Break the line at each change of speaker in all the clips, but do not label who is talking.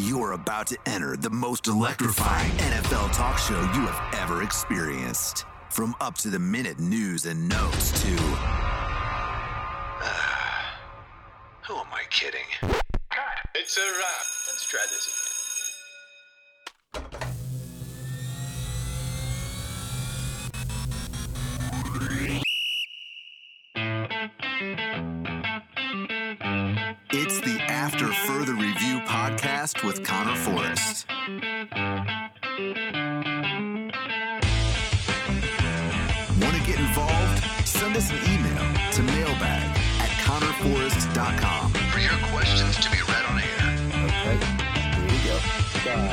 You're about to enter the most electrifying NFL talk show you have ever experienced. From up to the minute news and notes to. Who am I kidding?
It's a wrap. Let's try this
It's podcast with Connor Forrest. Want to get involved? Send us an email to mailbag at connorforrest.com for your questions to be read on air.
Okay, here we go. Five,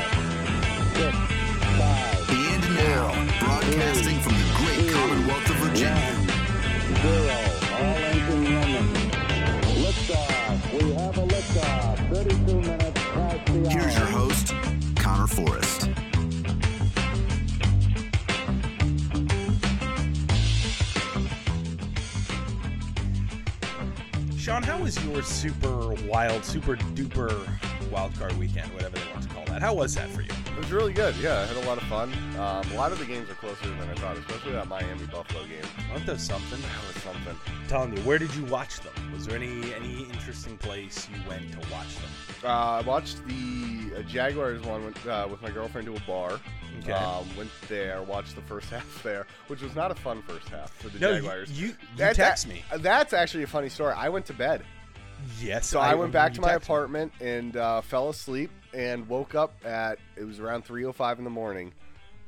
six, five,
And now, broadcasting from the great Commonwealth of Virginia,
zero.
Forrest.
Sean, how was your super wild, super duper wild card weekend, whatever they want to call that? How was that for you?
It was really good. Yeah, I had a lot of fun. Um, a lot of the games are closer than I thought, especially that Miami Buffalo game.
Aren't those something?
That was something.
I'm telling you, where did you watch them? Was there any any interesting place you went to watch them?
Uh, I watched the uh, Jaguars one went, uh, with my girlfriend to a bar.
Okay.
Um, went there, watched the first half there, which was not a fun first half for the
No,
Jaguars.
you- you
That's
text me.
That's actually a funny story. I went to bed.
Yes.
So I, went back to my
texted me.
apartment and uh, fell asleep and woke up at it was around 3:05 in the morning.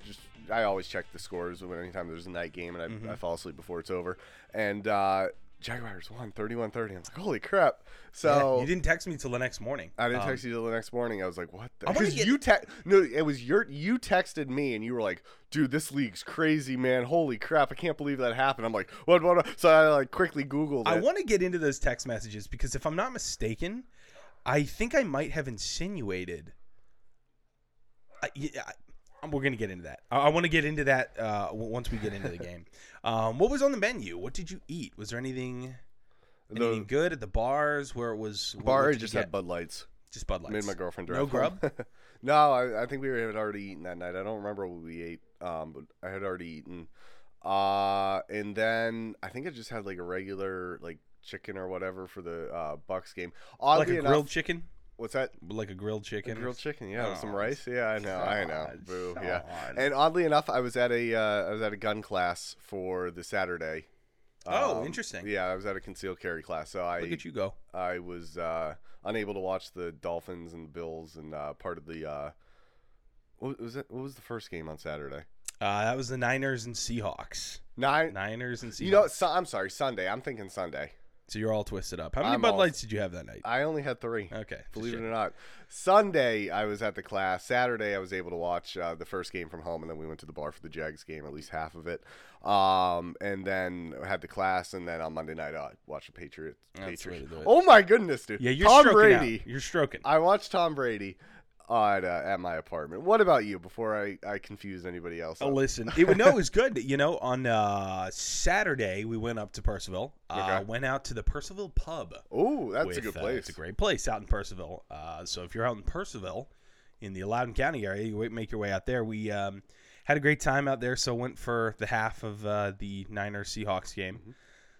Just I always check the scores when anytime there's a night game and I,
Mm-hmm.
I fall asleep before it's over. And uh, Jaguars won 31-30. I was like, holy crap! So
Yeah, you didn't text me till the next morning.
I didn't
Um,
text you till the next morning. I was like, "What?" the Because
get-
you te- no, it was your you texted me and you were like, "Dude, this league's crazy, man! Holy crap! I can't believe that happened." I'm like, "What? What?" what?" So I like quickly Googled it.
I want to get into those text messages because if I'm not mistaken, I think I might have insinuated. I, yeah, I, we're gonna get into that. I, I want to get into that uh, once we get into the game. Um, what was on the menu? What did you eat? Was there anything anything
the
good at the bars where it was?
bar
what did you
just had Bud Lights.
just Bud Lights.
Made my girlfriend drive.
No
home.
grub.
no, I, I think we had already eaten that night. I don't remember what we ate, um, but I had already eaten. Uh, and then I think I just had like a regular like chicken or whatever for the uh, Bucks game. Oddly
like a
enough,
grilled chicken.
what's that?
Like a grilled chicken. or
grilled chicken, yeah, with some
Oh,
rice. Yeah, I know, I know.
God,
Boo, yeah. And oddly enough, I was at a uh, I was at a gun class for the Saturday.
Oh,
Um,
interesting.
Yeah, I was at a concealed carry class, so I
Look at you go.
I was uh, unable to watch the Dolphins and the Bills and uh, part of the. Uh, what was it? What was the first game on Saturday?
Uh, that was the Niners and Seahawks.
Nine.
Niners and Seahawks.
You know, so, I'm sorry, Sunday. I'm thinking Sunday.
So you're all twisted up. How many
I'm
Bud
all-
Lights did you have that night?
I only had three.
Okay,
Believe it or not. Sunday, I was at the class. Saturday, I was able to watch uh, the first game from home, and then we went to the bar for the Jags game, at least half of it. Um, and then had the class, and then on Monday night, I watched the Patriots.
That's the way
Patriots.
to do it.
Oh my goodness, dude!
Yeah, you're
Tom
stroking out.
Brady.
You're stroking.
I watched Tom Brady at uh, at my apartment. What about you? Before I I confuse anybody else.
Oh,
up?
listen, it would no, it was good. You know, on uh, Saturday we went up to Purcellville. Uh,
Okay.
Went out to the Purcellville Pub.
Oh, that's a
with,
good
uh,
place.
it's a great place out in Purcellville. Uh, so if you're out in Purcellville, in the Loudoun County area, you make your way out there. We um, had a great time out there. So went for the half of uh, the Niners Seahawks game.
Mm-hmm.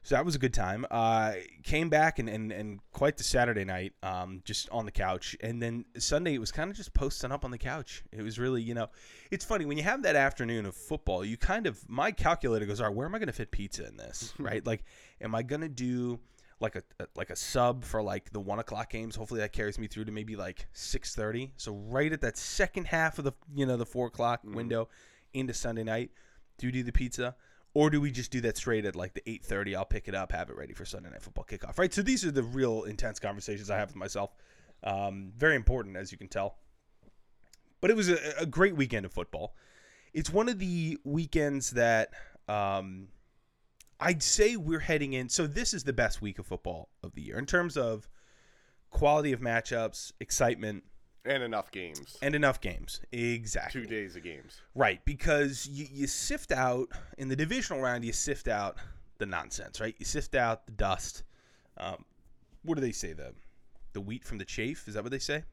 So that was a good time. Uh, came back and, and, and quite the Saturday night, um, just on the couch. And then Sunday, it was kind of just posting up on the couch. It was really, you know, it's funny when you have that afternoon of football, you kind of, my calculator goes, all right, where am I going to fit pizza in this? right? Like, am I going to do like a, like a sub for like the one o'clock games? Hopefully that carries me through to maybe like 630. So right at that second half of the, you know, the four o'clock window into Sunday night, do you do the pizza? Or do we just do that straight at like the 8:30? I'll pick it up, have it ready for Sunday night football kickoff. Right. So these are the real intense conversations I have with myself. Um, very important, as you can tell. But it was a, a great weekend of football. It's one of the weekends that um, I'd say we're heading in. So this is the best week of football of the year in terms of quality of matchups, excitement,
and enough games.
and enough games. Exactly.
Two days of games.
Right, because you, you sift out in the divisional round, you sift out the nonsense, right? You sift out the dust. Um, what do they say? The the wheat from the chaff? Is that what they say?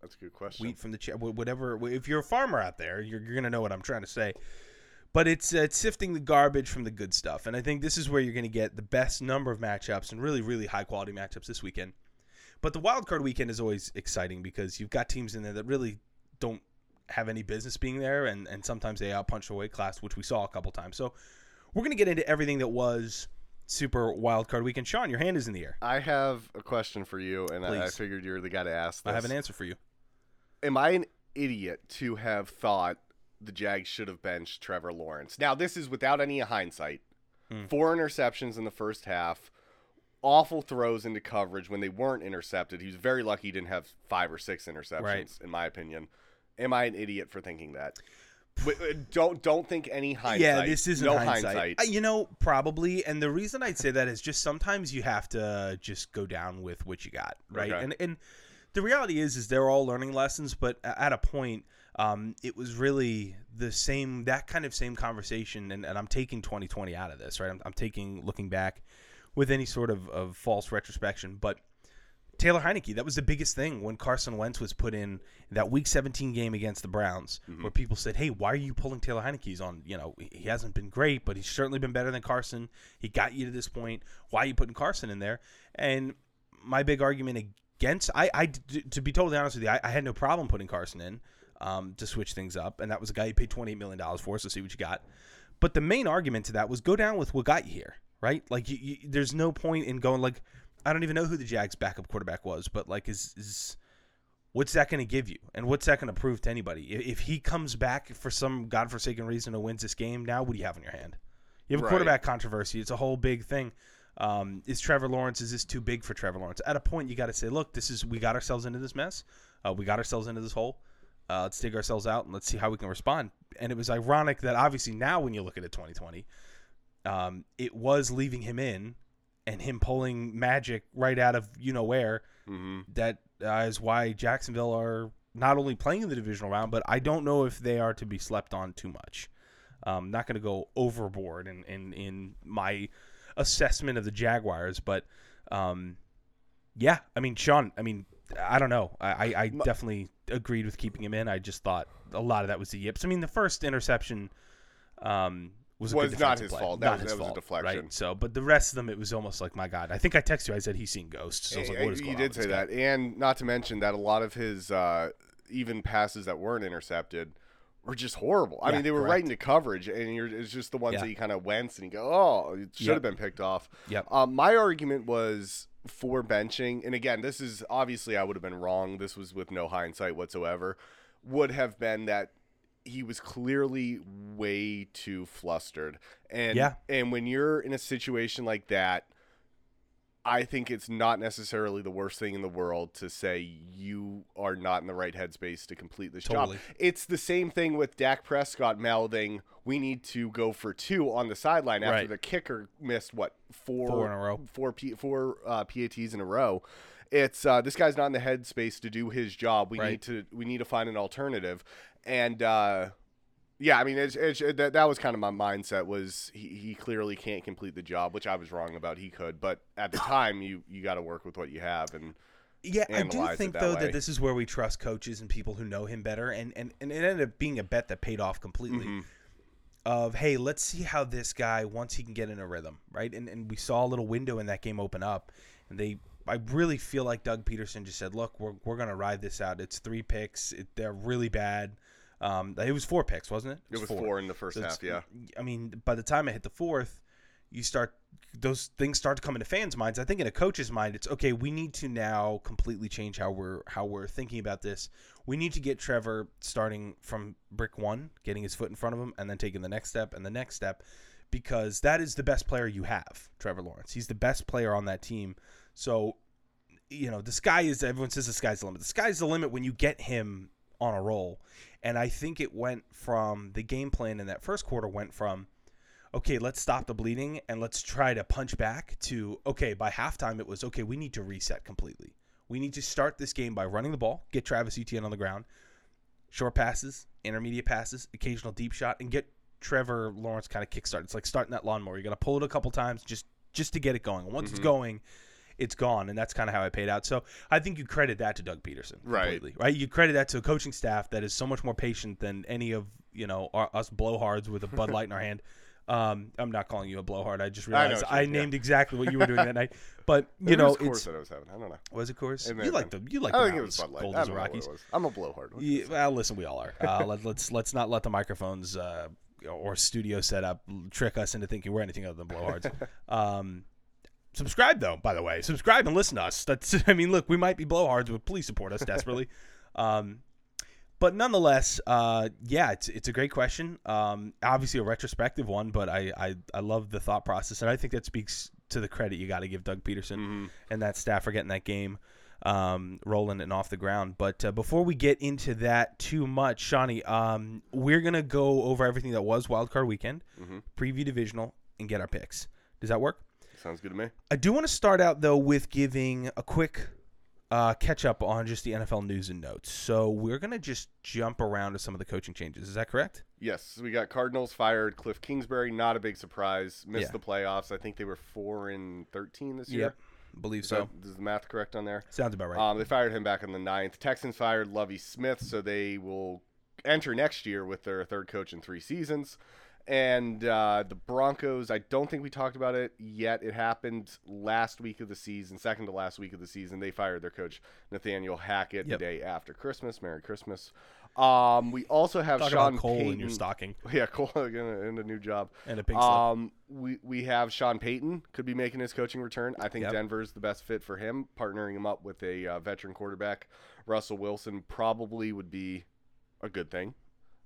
That's a good question.
wheat from the chaff, whatever. If you're a farmer out there, you're, you're gonna know what I'm trying to say. But it's uh, it's sifting the garbage from the good stuff, and I think this is where you're gonna get the best number of matchups and really really high quality matchups this weekend. But the wild card weekend is always exciting because you've got teams in there that really don't have any business being there, and and sometimes they outpunch their weight class, which we saw a couple times. So we're gonna get into everything that was super wild card weekend. Sean, your hand is in the air.
I have a question for you, and I, I figured you're the guy to ask. This.
I have an answer for you.
Am I an idiot to have thought the Jags should have benched Trevor Lawrence? Now, this is without any hindsight.
Hmm.
Four interceptions in the first half. Awful throws into coverage when they weren't intercepted. He was very lucky he didn't have five or six interceptions,
Right.
in my opinion. Am I an idiot for thinking that? Uh, don't don't think any hindsight.
Yeah, this isn't
no
hindsight. Uh, you know, probably. And the reason I'd say that is just sometimes you have to just go down with what you got, right?
Okay.
And and the reality is, is they're all learning lessons, but at a point, um, it was really the same that kind of same conversation. And, and I'm taking 2020 out of this, right? I'm, I'm taking looking back with any sort of, of false retrospection, but. Taylor Heinicke, that was the biggest thing when Carson Wentz was put in that Week 17 game against the Browns, where people said, "Hey, why are you pulling Taylor Heinicke? He's on, you know, he hasn't been great, but he's certainly been better than Carson. He got you to this point. Why are you putting Carson in there?" And my big argument against, I, I to be totally honest with you, I, I had no problem putting Carson in um, to switch things up, and that was a guy you paid 28 million dollars for, so see what you got. But the main argument to that was go down with what got you here, right? Like, you, you, there's no point in going like, I don't even know who the Jags' backup quarterback was, but like, is is what's that going to give you, and what's that going to prove to anybody? I- If he comes back for some godforsaken reason and wins this game, now what do you have in your hand? You have a
Right.
quarterback controversy. It's a whole big thing. Um, is Trevor Lawrence? Is this too big for Trevor Lawrence? At a point, you got to say, look, this is we got ourselves into this mess. Uh, we got ourselves into this hole. Uh, let's dig ourselves out and let's see how we can respond. And it was ironic that obviously now, when you look at it, 2020, um, it was leaving him in and him pulling magic right out of you know where.
hmm
That uh, is why Jacksonville are not only playing in the divisional round, but I don't know if they are to be slept on too much. Um, not going to go overboard in, in in my assessment of the Jaguars, but um, yeah, I mean, Sean, I mean, I don't know. I, I, I definitely agreed with keeping him in. I just thought a lot of that was the yips. I mean, the first interception um, was
Was not his
play.
fault. That
Not
was-
his
that was a deflection.
Right? So, but the rest of them, it was almost like, my God. I think I texted you. I said he's seen ghosts. So I was like, what is going on
did say
this guy?
that, and not to mention that a lot of his uh, even passes that weren't intercepted were just horrible. I
Yeah,
mean, they were right
correct.
into coverage, and you're, it's just the ones
Yeah.
that you kind of wince and you go, "Oh, it should
Yep.
have been picked off."
Yep.
Um, my argument was for benching, and again, this is obviously I would have been wrong. This was with no hindsight whatsoever. Would have been that he was clearly way too flustered, and
Yeah.
and when you're in a situation like that, I think it's not necessarily the worst thing in the world to say you are not in the right headspace to complete this
Totally.
job. It's the same thing with Dak Prescott mouthing, "We need to go for two on the sideline after
Right.
the kicker missed what four
Four in a row.
four P, four uh, PATs in a row." It's uh, this guy's not in the headspace to do his job. We
Right.
need to we need to find an alternative, and uh, yeah, I mean, it's, it's, that, that was kind of my mindset. Was he, he clearly can't complete the job, which I was wrong about. He could, but at the time, you you got to work with what you have, and
Yeah, I do think
that
though
way.
that this is where we trust coaches and people who know him better, and and, and it ended up being a bet that paid off completely.
Mm-hmm.
Of hey, let's see how this guy once he can get in a rhythm, right? And and we saw a little window in that game open up, and they. I really feel like Doug Pederson just said, "Look, we're, we're gonna ride this out. It's three picks. It, they're really bad. Um, it was four picks, wasn't it?
it was four, in the first
So
half. Yeah,
I mean, by the time I hit the fourth, you start those things start to come into fans' minds. I think in a coach's mind, it's okay. We need to now completely change how we're how we're thinking about this. We need to get Trevor starting from brick one, getting his foot in front of him, and then taking the next step and the next step, because that is the best player you have, Trevor Lawrence. He's the best player on that team. So, you know, the sky is everyone says the sky's the limit. The sky's the limit when you get him on a roll. And I think it went from the game plan in that first quarter went from okay, let's stop the bleeding and let's try to punch back to okay, by halftime it was okay, we need to reset completely. We need to start this game by running the ball, get Travis Etienne on the ground, short passes, intermediate passes, occasional deep shot, and get Trevor Lawrence kind of kickstart. It's like starting that lawnmower. You got to pull it a couple times just just to get it going. And once it's mm-hmm. going, it's gone, and that's kind of how I paid out. So I think you credit that to Doug Pederson,
Right.
completely, right? You credit that to a coaching staff that is so much more patient than any of you know our, us blowhards with a Bud Light in our hand. Um, I'm not calling you a blowhard. I just realized I,
you mean, yeah.
named exactly what you were doing that night. But you
it
know,
was
it's
that I was having. I don't know.
was it course? You like the you like
I
the
think it was Bud Light. I don't
the
know what it
Rockies.
I'm a blowhard.
Yeah, well, listen, we all are. Uh, let, let's let's not let the microphones uh, or studio setup trick us into thinking we're anything other than blowhards. um, subscribe though, by the way, subscribe and listen to us. That's I mean, look, we might be blowhards, but please support us desperately. um, but nonetheless, uh, yeah, it's it's a great question. Um, obviously a retrospective one, but I, I I love the thought process, and I think that speaks to the credit you got to give Doug Pederson and that staff for getting that game um, rolling and off the ground. But uh, before we get into that too much, Shawnee, um, we're gonna go over everything that was Wild Card Weekend, preview divisional, and get our picks. Does that work?
Sounds good to me.
I do want to start out though with giving a quick uh, catch up on just the NFL news and notes. So we're gonna just jump around to some of the coaching changes. Is that correct?
Yes, we got Cardinals fired. Cliff Kingsbury, not a big surprise. Missed
Yeah.
the playoffs. I think they were four and thirteen this year.
believe
Is
so.
that- is the math correct on there?
Sounds about right.
Um, they fired him back in the ninth. Texans fired Lovie Smith, so they will enter next year with their third coach in three seasons. And uh, the Broncos, I don't think we talked about it yet. It happened last week of the season, second to last week of the season. They fired their coach Nathaniel Hackett
Yep.
the day after Christmas. Merry Christmas. Um, we also have
Talk
Sean
Cole
Payton.
in your stocking
Yeah, Cole in a, new job.
and a pink slip.
Um, we we have Sean Payton could be making his coaching return. I think
Yep.
Denver's the best fit for him. Partnering him up with a uh, veteran quarterback, Russell Wilson, probably would be a good thing.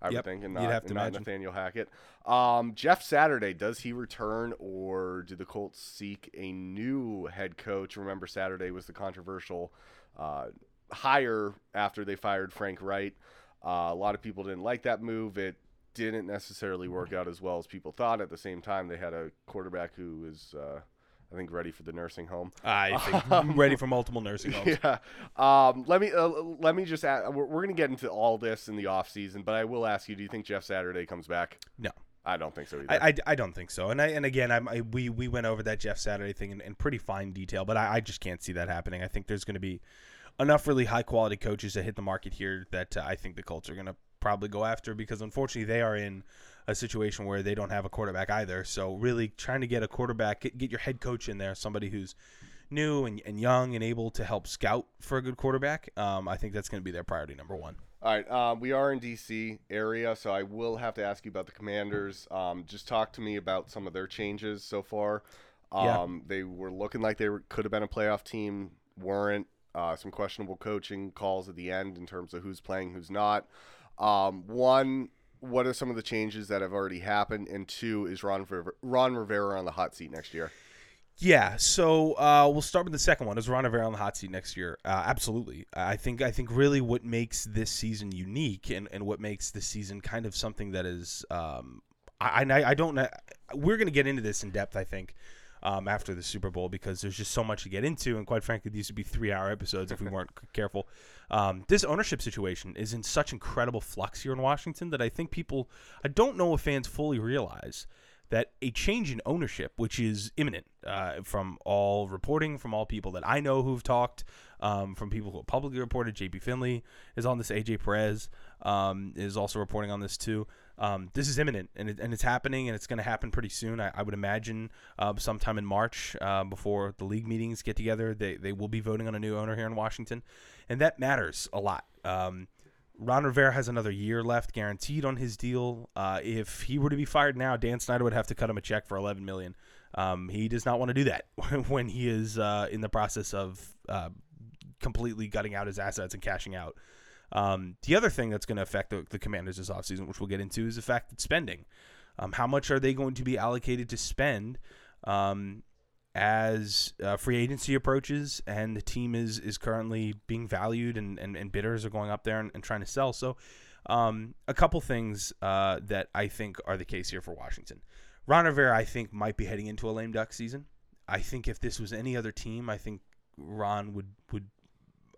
I
Yep.
would think, and
You'd
not,
have to
and not
imagine.
Nathaniel Hackett. Um, Jeff Saturday, does he return, or do the Colts seek a new head coach? Remember, Saturday was the controversial uh, hire after they fired Frank Reich. Uh, a lot of people didn't like that move. It didn't necessarily work out as well as people thought. At the same time, they had a quarterback who was, uh, I think, ready for the nursing home.
I think I'm ready for multiple nursing homes.
Yeah. Um, let me uh, let me just add, we're, we're going to get into all this in the off season, but I will ask you: Do you think Jeff Saturday comes back?
No.
I don't think so either.
I, I, I don't think so, and I and again I'm, I we we went over that Jeff Saturday thing in, in pretty fine detail, but I, I just can't see that happening. I think there's going to be enough really high quality coaches that hit the market here that uh, I think the Colts are going to probably go after because unfortunately they are in a situation where they don't have a quarterback either. So really trying to get a quarterback, get, get your head coach in there, somebody who's new and, and young and able to help scout for a good quarterback. Um, I think that's going to be their priority number one.
All right, um, we are in DC area, so I will have to ask you about the Commanders. Um, just talk to me about some of their changes so far.
Yeah.
Um, They were looking like they were, could have been a playoff team, weren't. Uh, some questionable coaching calls at the end in terms of who's playing, who's not. Um, one, what are some of the changes that have already happened? And two, is Ron Rivera, Ron Rivera on the hot seat next year?
Yeah, so uh, we'll start with the second one. Is Ron Rivera on the hot seat next year? Uh, absolutely. I think I think really what makes this season unique and, and what makes this season kind of something that is um, I, I I don't know. We're going to get into this in depth. I think. Um, after the Super Bowl, because there's just so much to get into, and quite frankly, these would be three-hour episodes if we weren't careful. Um, this ownership situation is in such incredible flux here in Washington that I think people, I don't know if fans fully realize that a change in ownership, which is imminent uh, from all reporting, from all people that I know who've talked, um, from people who have publicly reported. JP Finlay is on this. AJ Perez um, is also reporting on this too. Um, this is imminent and, it, and it's happening and it's going to happen pretty soon. I, I would imagine uh, sometime in March uh, before the league meetings get together, they, they will be voting on a new owner here in Washington. And that matters a lot. Um, Ron Rivera has another year left guaranteed on his deal. Uh, if he were to be fired now, Dan Snyder would have to cut him a check for 11 million. Um, he does not want to do that when he is uh, in the process of uh, completely gutting out his assets and cashing out. Um, the other thing that's going to affect the, the Commanders this offseason, which we'll get into, is the fact that spending. Um, how much are they going to be allocated to spend um, as uh, free agency approaches and the team is is currently being valued and, and, and bidders are going up there and, and trying to sell. So, um, a couple things uh, that I think are the case here for Washington. Ron Rivera, I think, might be heading into a lame duck season. I think if this was any other team, I think Ron would would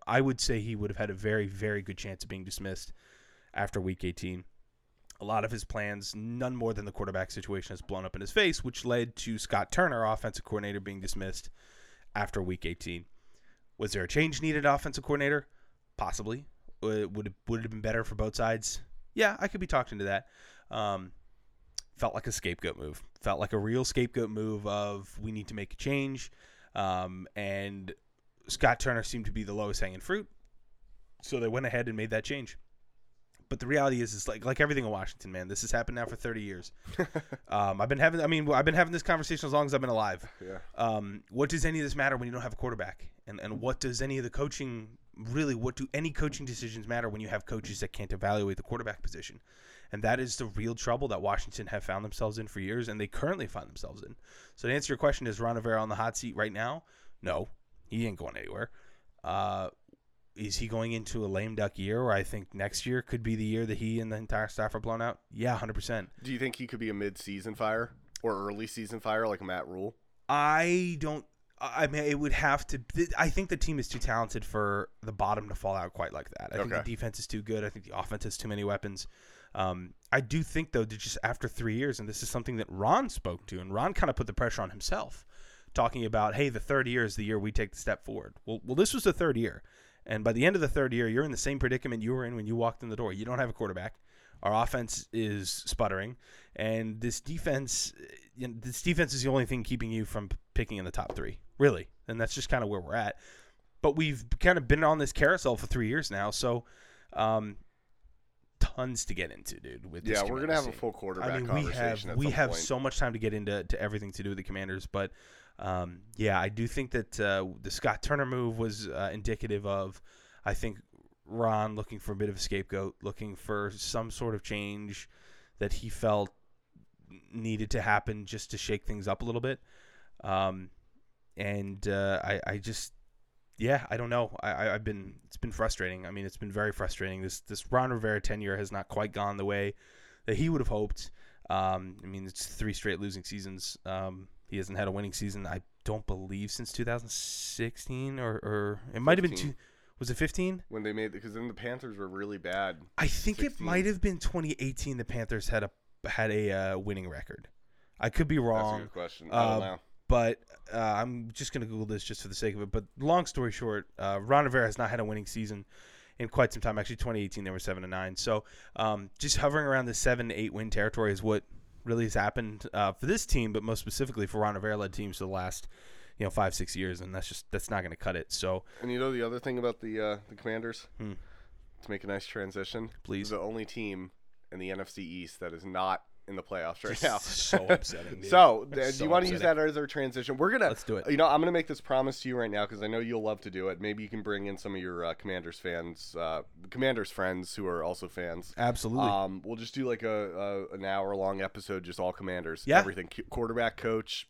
I would say he would have had a very very good chance of being dismissed after week 18. A lot of his plans, none more than the quarterback situation, has blown up in his face, which led to Scott Turner, offensive coordinator, being dismissed after Week 18. Was there a change needed, offensive coordinator? Possibly. Would would it, would it have been better for both sides? Yeah, I could be talked into that. Um, felt like a scapegoat move. Felt like a real scapegoat move of we need to make a change. Um, and Scott Turner seemed to be the lowest hanging fruit, so they went ahead and made that change. But the reality is, is like like everything in Washington, man. This has happened now for 30 years. um, I've been having, I mean, I've been having this conversation as long as I've been alive.
Yeah.
Um, what does any of this matter when you don't have a quarterback? And and what does any of the coaching really? What do any coaching decisions matter when you have coaches that can't evaluate the quarterback position? And that is the real trouble that Washington have found themselves in for years, and they currently find themselves in. So to answer your question, is Ron Rivera on the hot seat right now? No, he ain't going anywhere. Uh, is he going into a lame duck year where I think next year could be the year that he and the entire staff are blown out? Yeah, 100%.
Do you think he could be a mid-season fire or early season fire like Matt Rhule?
I don't. I mean, it would have to. I think the team is too talented for the bottom to fall out quite like that. I think the defense is too good. I think the offense has too many weapons. Um, I do think though that just after three years, and this is something that Ron spoke to, and Ron kind of put the pressure on himself, talking about, hey, the third year is the year we take the step forward. Well, well, this was the third year, and by the end of the third year, you're in the same predicament you were in when you walked in the door. You don't have a quarterback. Our offense is sputtering, and this defense, you know, this defense is the only thing keeping you from picking in the top three, really. And that's just kind of where we're at. But we've kind of been on this carousel for three years now, so um, tons to get into, dude. With this
Yeah, we're gonna have a full quarterback
I mean, we have we have
point.
so much time to get into to everything to do with the Commanders, but um, yeah, I do think that uh, the Scott Turner move was uh, indicative of, I think, Ron looking for a bit of a scapegoat, looking for some sort of change that he felt needed to happen just to shake things up a little bit. Um, and uh, I, I just, yeah, I don't know. I, I, I've been, it's been frustrating. I mean, it's been very frustrating. This this Ron Rivera tenure has not quite gone the way that he would have hoped. Um, I mean, it's three straight losing seasons. Um, he hasn't had a winning season. I don't believe since 2016, or, or it might have been
15.
two. Was it 15?
when they made because then the Panthers were really bad.
I think it might have been 2018. The Panthers had a had a uh, winning record. I could be
That's a
wrong.
good question. I don't
Uh,
know.
but uh, I'm just going to Google this just for the sake of it. But long story short, uh, Ron Rivera has not had a winning season in quite some time. Actually, 2018 they were seven and nine. So um, just hovering around the seven to eight win territory is what really has happened uh, for this team, but most specifically for Ron Rivera led teams for the last you know five six years, and that's just that's not going to cut it. So
And you know the other thing about the uh, the Commanders
Hmm.
to make a nice transition,
Please.
the only team in the NFC East that is not in the playoffs right now.
so upsetting. dude.
So, uh,
That's
do you want to use that as our transition? We're gonna
Let's do it.
You know, I'm gonna make this promise to you right now because I know you'll love to do it. Maybe you can bring in some of your uh, Commanders fans, uh, Commanders friends who are also fans.
Absolutely.
Um, we'll just do like a, a an hour long episode, just all Commanders.
Yeah.
everything, quarterback, coach,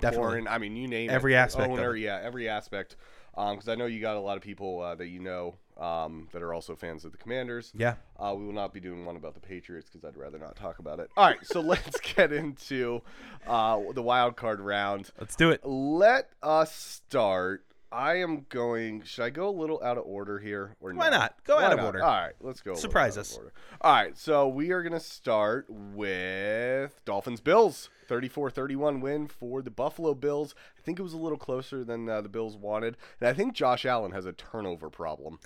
Definitely.
I mean, you name
Every
it.
aspect
Owner, yeah, every aspect. Because I know you got a lot of people uh, that you know um, that are also fans of the Commanders.
yeah.
Uh, we will not be doing one about the Patriots because I'd rather not talk about it. All right, so let's get into uh, the wild card round.
Let's do it.
Let us start. I am going. Should I go a little out of order here, or
Why
no?
not? Go
Why
out of
not?
order.
All right, let's go.
Surprise us.
All right, so we are gonna start with Dolphins Bills. 34-31 win for the Buffalo Bills. I think it was a little closer than uh, the Bills wanted, and I think Josh Allen has a turnover problem.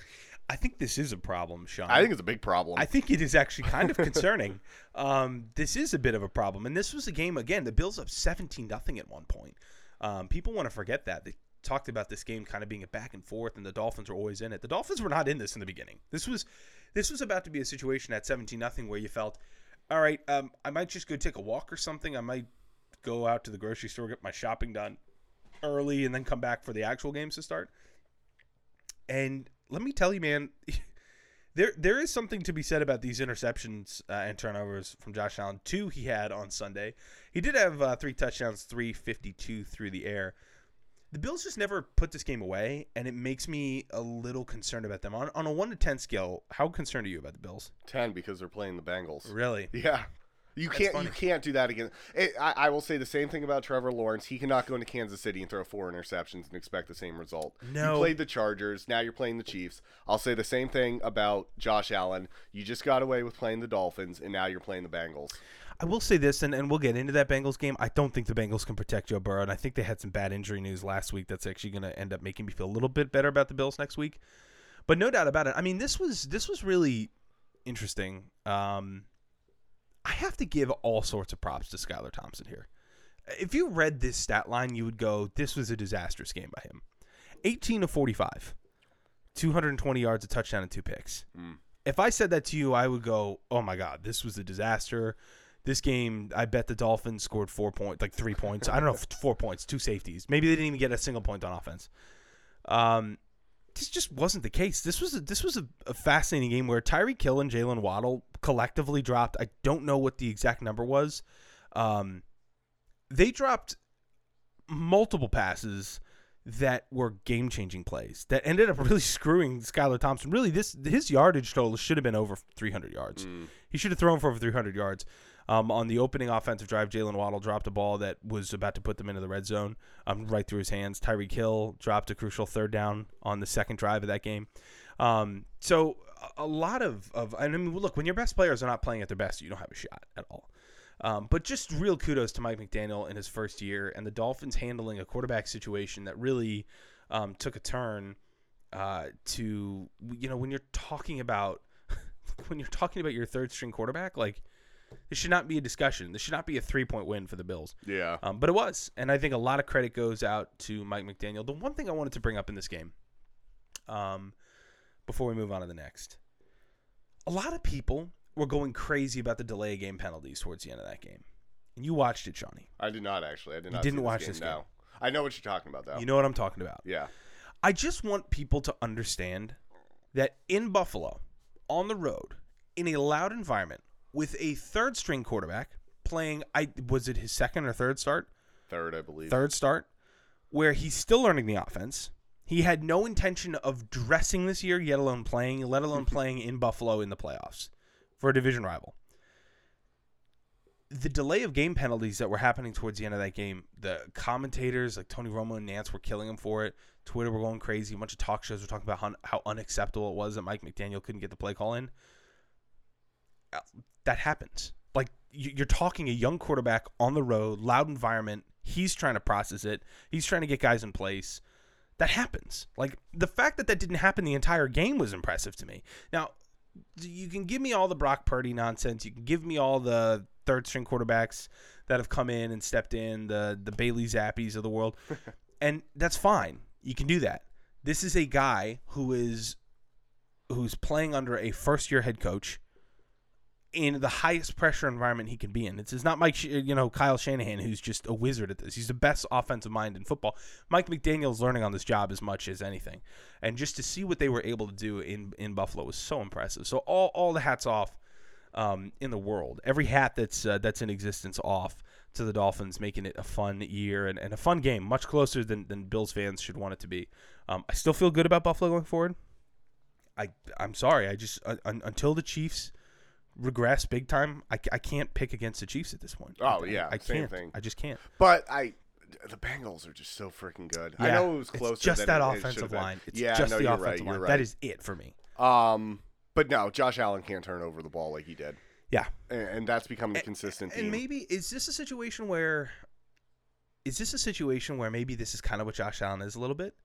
I think this is a problem, Sean.
I think it's a big problem.
I think it is actually kind of concerning. um, this is a bit of a problem, and this was a game again. The Bills up seventeen nothing at one point. Um, people want to forget that they talked about this game kind of being a back and forth, and the Dolphins were always in it. The Dolphins were not in this in the beginning. This was this was about to be a situation at seventeen nothing where you felt, all right, um, I might just go take a walk or something. I might go out to the grocery store get my shopping done early, and then come back for the actual games to start. And let me tell you, man, there there is something to be said about these interceptions uh, and turnovers from Josh Allen. Two he had on Sunday. He did have uh, three touchdowns, three fifty two through the air. The Bills just never put this game away, and it makes me a little concerned about them. On on a one to ten scale, how concerned are you about the Bills?
ten because they're playing the Bengals.
Really?
Yeah. You can't
funny.
you can't do that again. It, I, I will say the same thing about Trevor Lawrence. He cannot go into Kansas City and throw four interceptions and expect the same result.
No.
You played the Chargers, now you're playing the Chiefs. I'll say the same thing about Josh Allen. You just got away with playing the Dolphins and now you're playing the Bengals.
I will say this, and, and we'll get into that Bengals game. I don't think the Bengals can protect Joe Burrow, and I think they had some bad injury news last week that's actually going to end up making me feel a little bit better about the Bills next week. But no doubt about it. I mean, this was this was really interesting. Um, I have to give all sorts of props to Skylar Thompson here. If you read this stat line, you would go, "This was a disastrous game by him." 18 of 45, 220 yards, a touchdown, and two picks. If I said that to you, I would go, "Oh my God, this was a disaster." This game, I bet the Dolphins scored four points, like three points. I don't know, four points, two safeties. Maybe they didn't even get a single point on offense. Um, this just wasn't the case. This was a, this was a, a fascinating game where Tyreek Hill and Jalen Waddle collectively dropped. I don't know what the exact number was. Um, they dropped multiple passes that were game changing plays that ended up really screwing Skylar Thompson. Really, this his yardage total should have been over 300 yards. He should have thrown for over 300 yards. Um, on the opening offensive drive, Jalen Waddle dropped a ball that was about to put them into the red zone, um, right through his hands. Tyreek Hill dropped a crucial third down on the second drive of that game. Um, so a, lot of, of I mean, look, when your best players are not playing at their best, you don't have a shot at all. Um, but just real kudos to Mike McDaniel in his first year and the Dolphins handling a quarterback situation that really um, took a turn uh, to you know when you're talking about when you're talking about your third string quarterback like this should not be a discussion. This should not be a three point win for the Bills.
Yeah.
Um, but it was, and I think a lot of credit goes out to Mike McDaniel. The one thing I wanted to bring up in this game, um, before we move on to the next, a lot of people were going crazy about the delay of game penalties towards the end of that game, and you watched it, Johnny.
I did not actually. I did not.
You didn't
see
watch
this
this
game.
game.
No. I know what you're talking about though.
You know what I'm talking about.
Yeah.
I just want people to understand that in Buffalo, on the road, in a loud environment, with a third string quarterback playing, I was it his second or third start?
Third, I believe.
third start, where he's still learning the offense. He had no intention of dressing this year, yet alone playing, let alone playing in Buffalo in the playoffs for a division rival. The delay of game penalties that were happening towards the end of that game, the commentators like Tony Romo and Nantz were killing him for it. Twitter were going crazy. A bunch of talk shows were talking about how, how unacceptable it was that Mike McDaniel couldn't get the play call in. That happens. Like you- you're talking a young quarterback on the road, loud environment. He's trying to process it. He's trying to get guys in place. That happens. Like the fact that that didn't happen the entire game was impressive to me. Now, you can give me all the Brock Purdy nonsense. You can give me all the third string quarterbacks that have come in and stepped in, the the Bailey Zappes of the world, and that's fine. You can do that. This is a guy who is who's playing under a first year head coach in the highest pressure environment he can be in. It's, it's not Mike, you know, Kyle Shanahan who's just a wizard at this. He's the best offensive mind in football. Mike McDaniel's learning on this job as much as anything, and just to see what they were able to do in in Buffalo was so impressive. So all all the hats off um, in the world. Every hat that's uh, that's in existence off to the Dolphins, making it a fun year and, and a fun game, much closer than, than Bills fans should want it to be. Um, I still feel good about Buffalo going forward. I I'm sorry, I just uh, un, until the Chiefs regress big time, I, I can't pick against the Chiefs at this point.
Oh,
I-
yeah,
I,
same
can't.
thing.
I just can't.
But I, the Bengals are just so freaking good. I
Yeah,
know it was
it's
closer.
just
than
that
it- it
offensive
should've
line. It's
yeah,
just
no,
the
you're
offensive
right,
line.
Right.
is it for me.
Um, but no, Josh Allen can't turn over the ball like he did,
Yeah.
and, and that's becoming a consistent theme.
And maybe is this a situation where is this a situation where maybe this is kind of what Josh Allen is a little bit?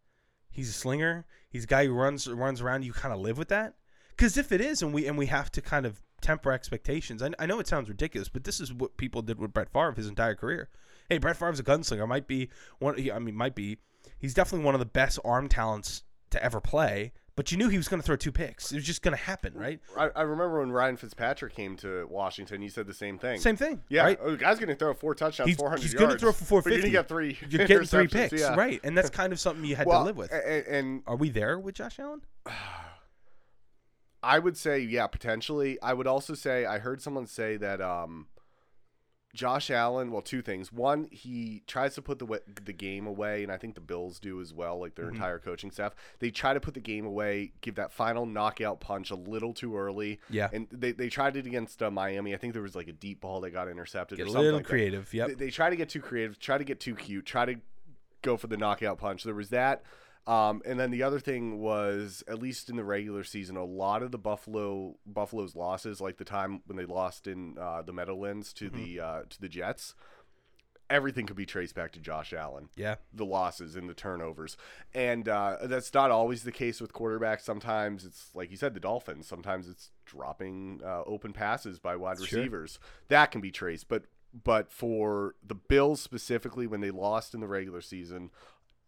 He's a slinger. He's a guy who runs runs around. You kind of live with that. Because if it is, and we and we have to kind of temper expectations. I, I know it sounds ridiculous, but this is what people did with Brett Favre his entire career. Hey, Brett Favre's a gunslinger. Might be one. he- I mean, might be. He's definitely one of the best arm talents to ever play. But you knew he was going to throw two picks. It was just going to happen, right?
I, I remember when Ryan Fitzpatrick came to Washington, you said the same thing.
Same thing.
Yeah,
right?
oh, the guy's going to throw four touchdowns,
He's,
400
he's
yards.
going to throw for
But you're
450.
going to get three.
You're getting three picks,
yeah.
right? And that's kind of something you had
Well,
to live with.
a- a- and
Are we there with Josh Allen?
I would say, yeah, potentially. I would also say I heard someone say that um, Josh Allen. Well, two things. One, he tries to put the the game away, and I think the Bills do as well. Like
Mm-hmm.
their entire coaching staff, they try to put the game away, give that final knockout punch a little too early.
Yeah.
and they, they tried it against uh, Miami. I think there was like a deep ball that got intercepted.
Get
or
a
something
little
like that.
creative. Yep.
They, they try to get too creative, try to get too cute, try to go for the knockout punch. There was that. Um, and then the other thing was, at least in the regular season, a lot of the Buffalo Buffalo's losses, like the time when they lost in uh, the Meadowlands to the uh, to the Jets, everything could be traced back to Josh Allen
Yeah.
the losses and the turnovers. And uh, that's not always the case with quarterbacks. Sometimes it's, like you said, the Dolphins. Sometimes it's dropping uh, open passes by wide
Sure.
receivers. That can be traced. But but for the Bills specifically, when they lost in the regular season,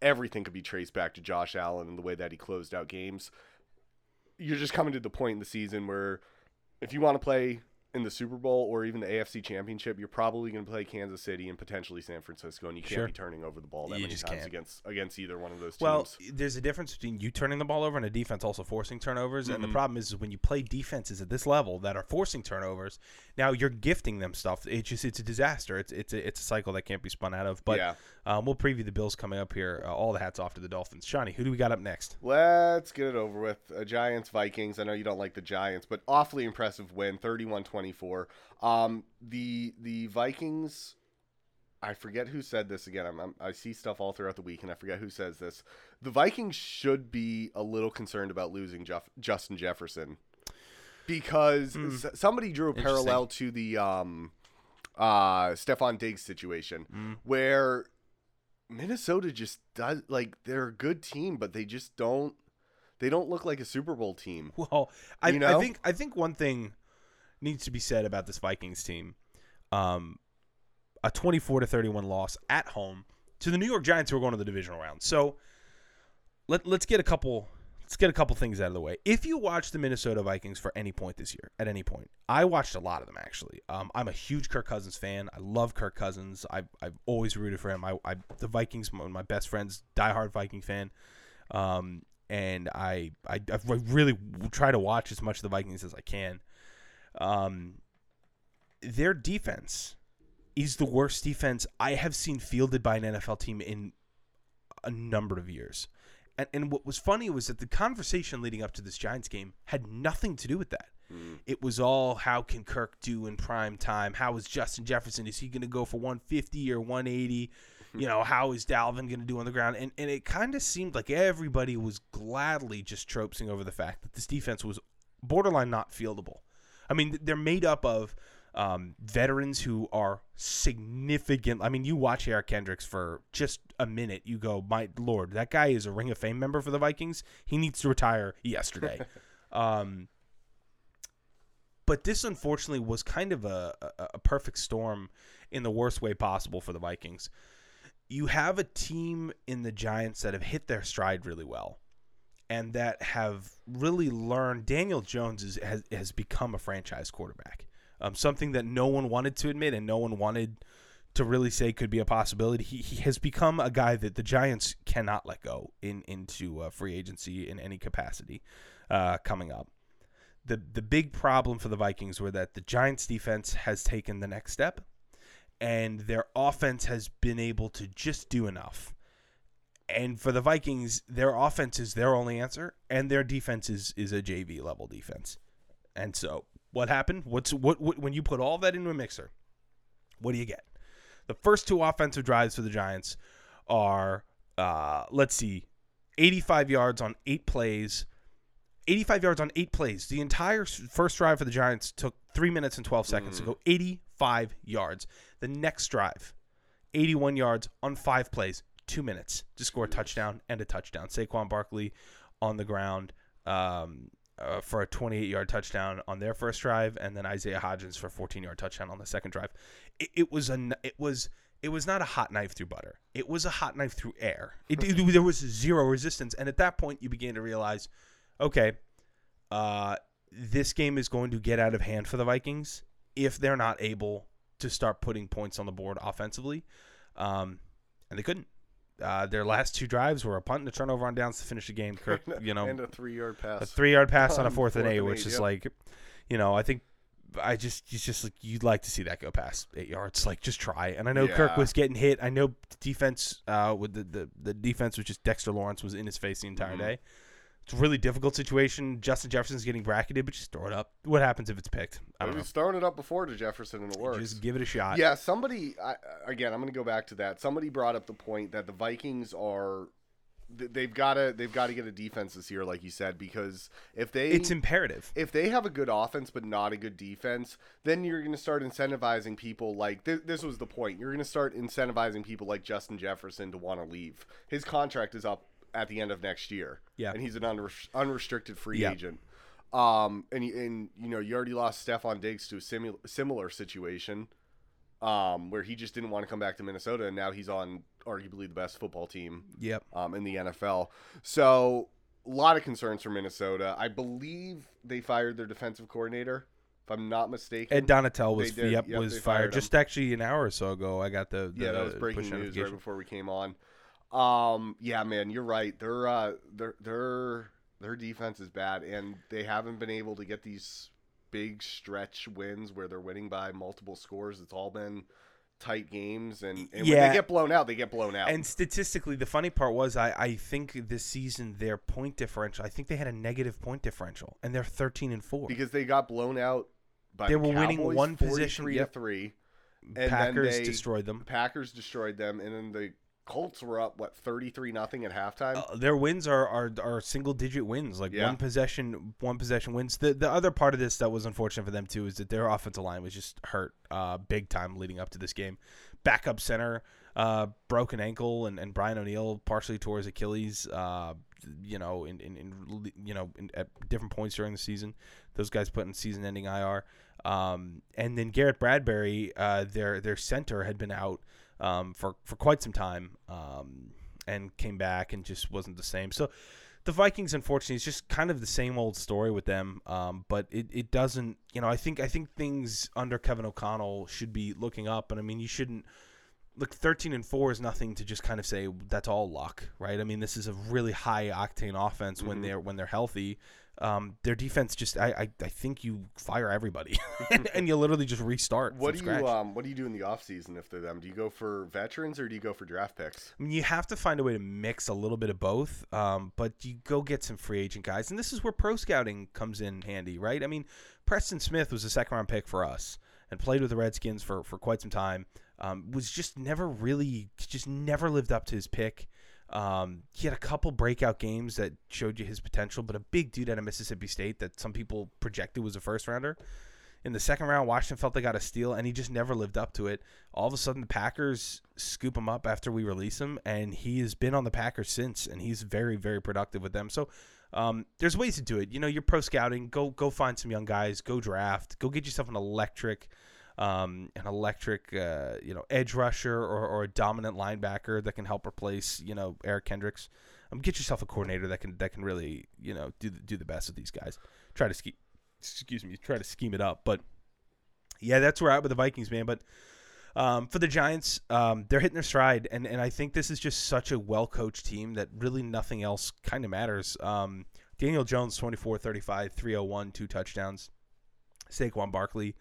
everything could be traced back to Josh Allen and the way that he closed out games. You're just coming to the point in the season where if you want to play in the Super Bowl or even the AFC Championship, you're probably going to play Kansas City and potentially San Francisco, and you can't
Sure.
be turning over the ball that
You
many times
can't.
against against either one of those teams.
Well, there's a difference between you turning the ball over and a defense also forcing turnovers. And the
Mhm.
problem is, is when you play defenses at this level that are forcing turnovers, now you're gifting them stuff. It's just it's a disaster. It's it's a, it's a cycle that can't be spun out of. But
Yeah.
Um, we'll preview the Bills coming up here. Uh, all the hats off to the Dolphins. Johnny, who do we got up next?
Let's get it over with. Uh, Giants Vikings. I know you don't like the Giants, but awfully impressive win, 31-24. Um, the the Vikings. I forget who said this again. I'm, I'm, I see stuff all throughout the week, and I forget who says this. The Vikings should be a little concerned about losing Jeff, Justin Jefferson because s- somebody drew a. Parallel to the um, uh, Stefon Diggs situation,
Hmm.
where Minnesota just does like they're a good team, but they just don't. They don't look like a Super Bowl team.
Well, I,
You
I think I think one thing needs to be said about this Vikings team. Um, a 24 to 31 loss at home to the New York Giants who are going to the divisional round. So let let's get a couple let's get a couple things out of the way. If you watch the Minnesota Vikings for any point this year, at any point, I watched a lot of them actually. Um, I'm a huge Kirk Cousins fan. I love Kirk Cousins. I've, I've always rooted for him. I, I the Vikings, one of my best friends, diehard Viking fan. Um, and I, I I really try to watch as much of the Vikings as I can. Um, their defense is the worst defense I have seen fielded by an NFL team in a number of years. And, and what was funny was that the conversation leading up to this Giants game had nothing to do with that. Mm. It was all how can Kirk do in prime time? How is Justin Jefferson? Is he going to go for 150 or 180? You know, how is Dalvin going to do on the ground? And and it kind of seemed like everybody was gladly just tropesing over the fact that this defense was borderline not fieldable. I mean, they're made up of um, veterans who are significant. I mean, you watch Eric Kendricks for just a minute, you go, my lord, that guy is a Ring of Fame member for the Vikings. He needs to retire yesterday. um, but this, unfortunately, was kind of a, a, a perfect storm in the worst way possible for the Vikings. You have a team in the Giants that have hit their stride really well and that have really learned. Daniel Jones is, has, has become a franchise quarterback, um, something that no one wanted to admit and no one wanted to really say could be a possibility. He, he has become a guy that the Giants cannot let go in into uh, free agency in any capacity uh, coming up. The the big problem for the Vikings were that the Giants defense has taken the next step and their offense has been able to just do enough. And for the Vikings, their offense is their only answer, and their defense is, is a JV level defense. And so, what happened? What's what, what when you put all that into a mixer? What do you get? The first two offensive drives for the Giants are, uh, let's see, 85 yards on eight plays. 85 yards on eight plays. The entire first drive for the Giants took three minutes and 12 seconds to go 85 yards. The next drive, 81 yards on five plays, two minutes to score a touchdown and a touchdown. Saquon Barkley on the ground um, uh, for a 28 yard touchdown on their first drive, and then Isaiah Hodgins for 14 yard touchdown on the second drive. It, it was a it was it was not a hot knife through butter. It was a hot knife through air. It, it- there was zero resistance, and at that point, you began to realize, okay, uh, this game is going to get out of hand for the Vikings if they're not able to start putting points on the board offensively, um, and they couldn't. Uh, their last two drives were a punt and a turnover on downs to finish the game. Kirk, you know,
and a three-yard pass.
a three yard pass on a
On
fourth and eight,
and
which
eight,
is
yep.
like, you know, I think I just it's just like you'd like to see that go past eight yards. Like just try. And I know Kirk was getting hit. I know the defense uh, with the, the the defense was just Dexter Lawrence was in his face the entire
Mhm.
day. It's a really difficult situation. Justin Jefferson's getting bracketed, but just throw it up. What happens if it's picked? I don't know.
was throwing it up before to Jefferson and it works.
Just give it a shot.
Yeah, somebody I, again. I'm going to go back to that. Somebody brought up the point that the Vikings are they've got to they've got to get a defense this year, like you said, because if they
It's imperative.
if they have a good offense but not a good defense, then you're going to start incentivizing people like th- this was the point. You're going to start incentivizing people like Justin Jefferson to want to leave. His contract is up at the end of next year.
Yeah.
and he's an unre- unrestricted free
Yeah.
agent. Um, and and you know you already lost Stefon Diggs to a simu- similar situation, um, where he just didn't want to come back to Minnesota, and now he's on arguably the best football team
Yep.
um, in the NFL. So a lot of concerns for Minnesota. I believe they fired their defensive coordinator, if I'm not mistaken.
Ed Donatell was
did.
yep,
Yep,
was fired,
fired
just actually an hour or so ago. I got the, the
yeah, that was breaking news right before we came on. Um, yeah, man, you're right. Their uh, their their their defense is bad, and they haven't been able to get these big stretch wins where they're winning by multiple scores. It's all been tight games, and, and when
Yeah.
they get blown out, they get blown out.
And statistically, the funny part was, I, I think this season their point differential. I think they had a negative point differential, and they're thirteen and four.
because they got blown out by
They
the
were winning
Cowboys,
one
43
possession,
to
yep.
three. and then
Packers
they-
destroyed them.
Packers destroyed them, and then the Colts were up what thirty three nothing at halftime.
Uh, their wins are, are are single digit wins, like
Yeah.
one possession, one possession wins. The the other part of this that was unfortunate for them too is that their offensive line was just hurt uh, big time leading up to this game. Backup center, uh, broken ankle, and, and Brian O'Neill partially tore his Achilles. Uh, you know, in, in, in you know in, at different points during the season, those guys put in season-ending IR. Um, and then Garrett Bradbury, uh, their their center had been out um, for for quite some time, um, and came back and just wasn't the same. So the Vikings, unfortunately, is just kind of the same old story with them. Um, but it, it doesn't, you know, I think I think things under Kevin O'Connell should be looking up. And I mean, you shouldn't look 13 and 4 is nothing to just kind of say that's all luck right i mean this is a really high octane offense when
Mhm.
they're when they're healthy um, their defense just I, I i think you fire everybody and you literally just restart
what do
scratch.
you um what do you do in the offseason if they're them? Do you go for veterans or do you go for draft picks?
I mean, you have to find a way to mix a little bit of both, um, but you go get some free agent guys, and this is where pro scouting comes in handy, right? I mean, Preston Smith was a second round pick for us and played with the Redskins for for quite some time. Um, was just never really, just never lived up to his pick. Um, he had a couple breakout games that showed you his potential, but a big dude out of Mississippi State that some people projected was a first rounder. In the second round, Washington felt they got a steal, and he just never lived up to it. All of a sudden, the Packers scoop him up after we release him, and he has been on the Packers since, and he's very, very productive with them. So, um, there's ways to do it. You know, you're pro scouting. Go, go find some young guys. Go draft. Go get yourself an electric, um, an electric, uh, you know, edge rusher or, or a dominant linebacker that can help replace, you know, Eric Kendricks. Um, get yourself a coordinator that can that can really, you know, do the, do the best with these guys. Try to scheme, excuse me, try to scheme it up. But yeah, that's where I'm at with the Vikings, man. But um, for the Giants, um, they're hitting their stride, and, and I think this is just such a well coached team that really nothing else kind of matters. Um, Daniel Jones, 24 35, 301, two touchdowns. Saquon Barkley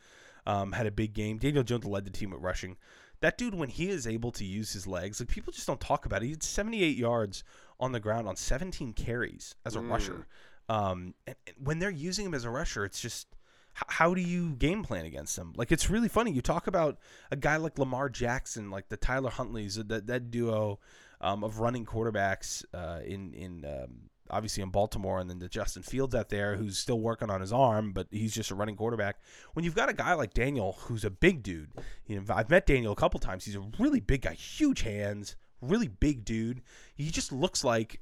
um, had a big game. Daniel Jones led the team at rushing. That dude, when he is able to use his legs, like people just don't talk about it. He had 78 yards on the ground on 17 carries as a
Mm.
rusher. Um, and, and when they're using him as a rusher, it's just how do you game plan against them? Like it's really funny. You talk about a guy like Lamar Jackson, like the Tyler Huntleys, that that duo um, of running quarterbacks uh, in in um, obviously in Baltimore, and then the Justin Fields out there who's still working on his arm, but he's just a running quarterback. When you've got a guy like Daniel, who's a big dude, you know, I've met Daniel a couple times. He's a really big guy, huge hands, really big dude. He just looks like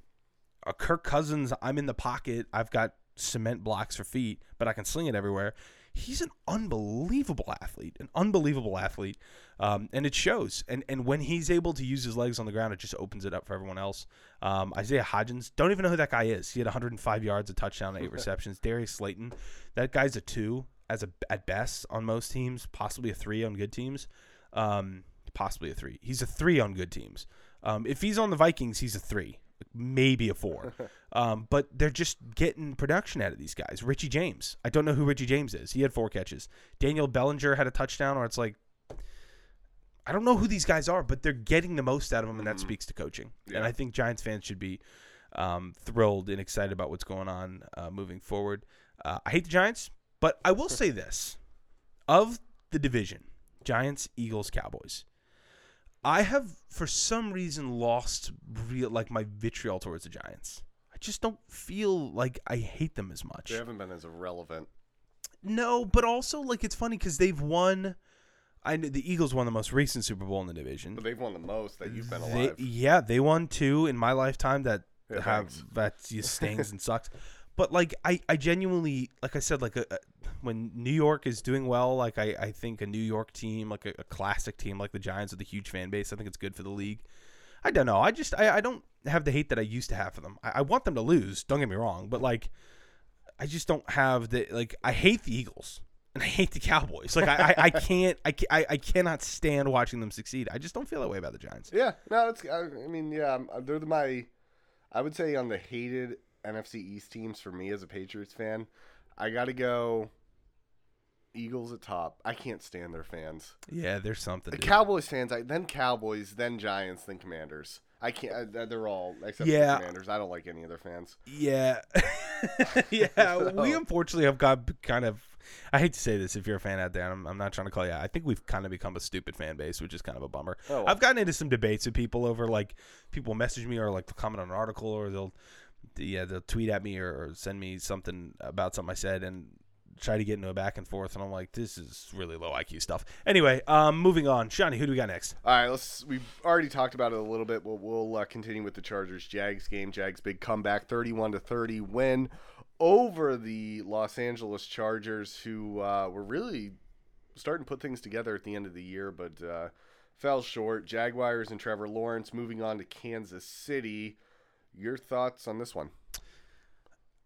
a Kirk Cousins. I'm in the pocket. I've got cement blocks for feet, but I can sling it everywhere. He's an unbelievable athlete, an unbelievable athlete, um, and it shows. And and when he's able to use his legs on the ground, it just opens it up for everyone else. Um, Isaiah Hodgins, don't even know who that guy is. He had 105 yards, a touchdown, eight receptions. Darius Slayton, that guy's a two as a at best on most teams, possibly a three on good teams, um, possibly a three. He's a three on good teams. Um, if he's on the Vikings, he's a three, maybe a four. Um, but they're just getting production out of these guys. Richie James, I don't know who Richie James is. He had four catches. Daniel Bellinger had a touchdown, or it's like, I don't know who these guys are, but they're getting the most out of them, and that
Mhm.
speaks to coaching.
Yeah.
And I think Giants fans should be um, thrilled and excited about what's going on uh, moving forward. Uh, I hate the Giants, but I will say this: of the division, Giants, Eagles, Cowboys. I have for some reason lost real like my vitriol towards the Giants. I just don't feel like I hate them as much.
They haven't been as irrelevant.
No, but also like it's funny because they've won. I know the Eagles won the most recent Super Bowl in the division.
But they've won the most that you've been
They-
alive.
yeah, they won two in my lifetime that
Yeah,
have
thanks.
that just stings and sucks. But like I, I genuinely like I said like a, a- when New York is doing well, like I, I think a New York team, like a, a classic team like the Giants with a huge fan base, I think it's good for the league. I don't know. I just I, I don't have the hate that I used to have for them. I, I want them to lose. Don't get me wrong, but like I just don't have the like I hate the Eagles and I hate the Cowboys. Like I, I, I can't I, I I cannot stand watching them succeed. I just don't feel that way about the Giants.
Yeah, no, it's. I, I mean, yeah, I'm- they're my. I would say on the hated NFC East teams for me as a Patriots fan, I got to go. Eagles at top. I can't stand their fans.
Yeah, there's something.
The. Cowboys fans, I, then Cowboys, then Giants, then Commanders. I can't. They're all except
Yeah.
for Commanders. I don't like any of their fans.
Yeah, yeah. We unfortunately have got kind of. I hate to say this if you're a fan out there. I'm, I'm not trying to call you. out. I think we've kind of become a stupid fan base, which is kind of a bummer.
Oh, well.
I've gotten into some debates with people over like people message me or like comment on an article or they'll yeah they'll tweet at me or, or send me something about something I said and try to get into a back and forth and I'm like this is really low IQ stuff. Anyway, um, moving on. Shawnee, who do we got next?
All right, let's. We've already talked about it a little bit. We'll, we'll uh, continue with the Chargers Jags game. Jags big comeback, thirty-one to thirty win over the Los Angeles Chargers, who uh, were really starting to put things together at the end of the year, but uh, fell short. Jaguars and Trevor Lawrence moving on to Kansas City. Your thoughts on this one?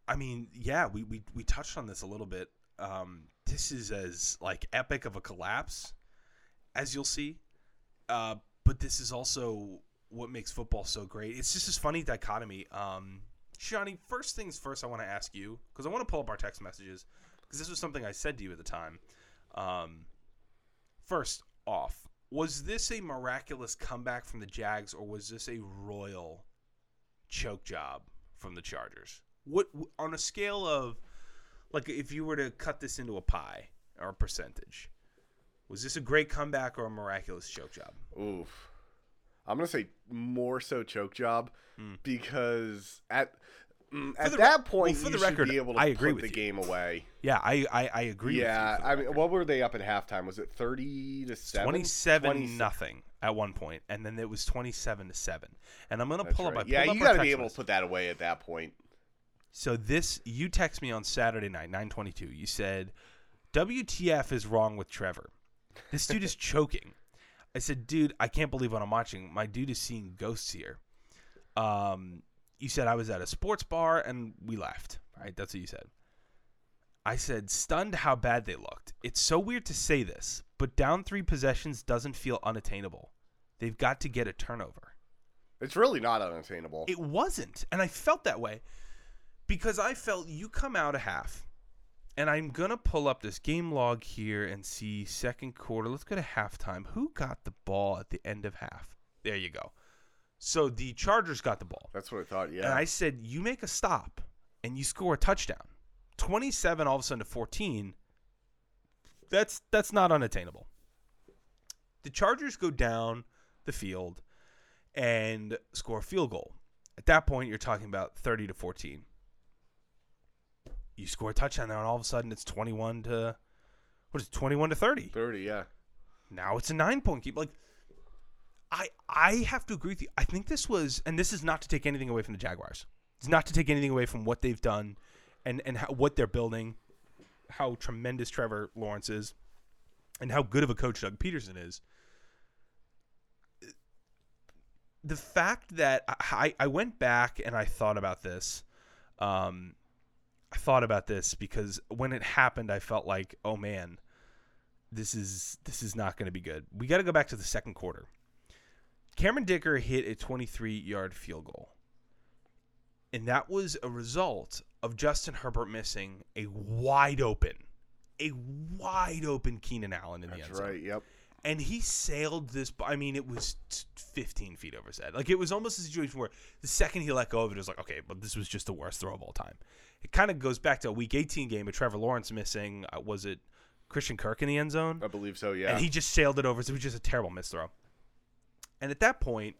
I mean, yeah, we, we, we touched on this a little bit. Um, this is as like epic of a collapse as you'll see, uh, but this is also what makes football so great. It's just this funny dichotomy. Um, first things first, I want to ask you because I want to pull up our text messages because this was something I said to you at the time. Um, first off, was this a miraculous comeback from the Jags or was this a royal choke job from the Chargers? What on a scale of like if you were to cut this into a pie or a percentage, was this a great comeback or a miraculous choke job?
Oof. I'm gonna say more so choke job because at mm, at
the
that point
well, for the record,
be able to
I agree
put
with
the
you.
game away.
Yeah, I I, I agree.
Yeah,
with you for the
I mean,
record.
what were they up at halftime? Was it thirty to seven?
27
27
nothing at one point, and then it was 27 to 7. And I'm going to
That's
pull up
right.
I
Yeah, you
up
got to be able
list.
to put that away at that point.
So this you text me on Saturday night, 922. You said, WTF is wrong with Trevor. This dude is choking. I said, dude, I can't believe what I'm watching. My dude is seeing ghosts here. Um, you said I was at a sports bar and we left. Right? That's what you said. I said, stunned how bad they looked. It's so weird to say this, but down three possessions doesn't feel unattainable. They've got to get a turnover.
It's really not unattainable.
It wasn't. And I felt that way because I felt you come out a half. And I'm going to pull up this game log here and see second quarter. Let's go to halftime. Who got the ball at the end of half? There you go. So the Chargers got the ball.
That's what I thought. Yeah.
And I said, you make a stop and you score a touchdown. 27 all of a sudden to 14. That's that's not unattainable. The Chargers go down the field and score a field goal. At that point, you're talking about 30 to 14. You score a touchdown there, and all of a sudden it's 21 to what is it, 21 to 30.
Thirty. Yeah.
Now it's a nine point game. Like I I have to agree with you. I think this was and this is not to take anything away from the Jaguars. It's not to take anything away from what they've done and and how, what they're building, how tremendous Trevor Lawrence is, and how good of a coach Doug Pederson is. The fact that I, I went back and I thought about this, um, I thought about this because when it happened, I felt like, oh man, this is this is not going to be good. We got to go back to the second quarter. Cameron Dicker hit a 23-yard field goal. And that was a result of Justin Herbert missing a wide open, a wide open Keenan Allen in the end zone.
That's right. Yep.
And he sailed this. I mean, it was 15 feet over his head. Like it was almost a situation where the second he let go of it, it was like, okay, but this was just the worst throw of all time. It kind of goes back to a Week 18 game with Trevor Lawrence missing. Uh, was it Christian Kirk in the end zone?
I believe so. Yeah.
and he just sailed it over. So it was just a terrible miss throw. And at that point,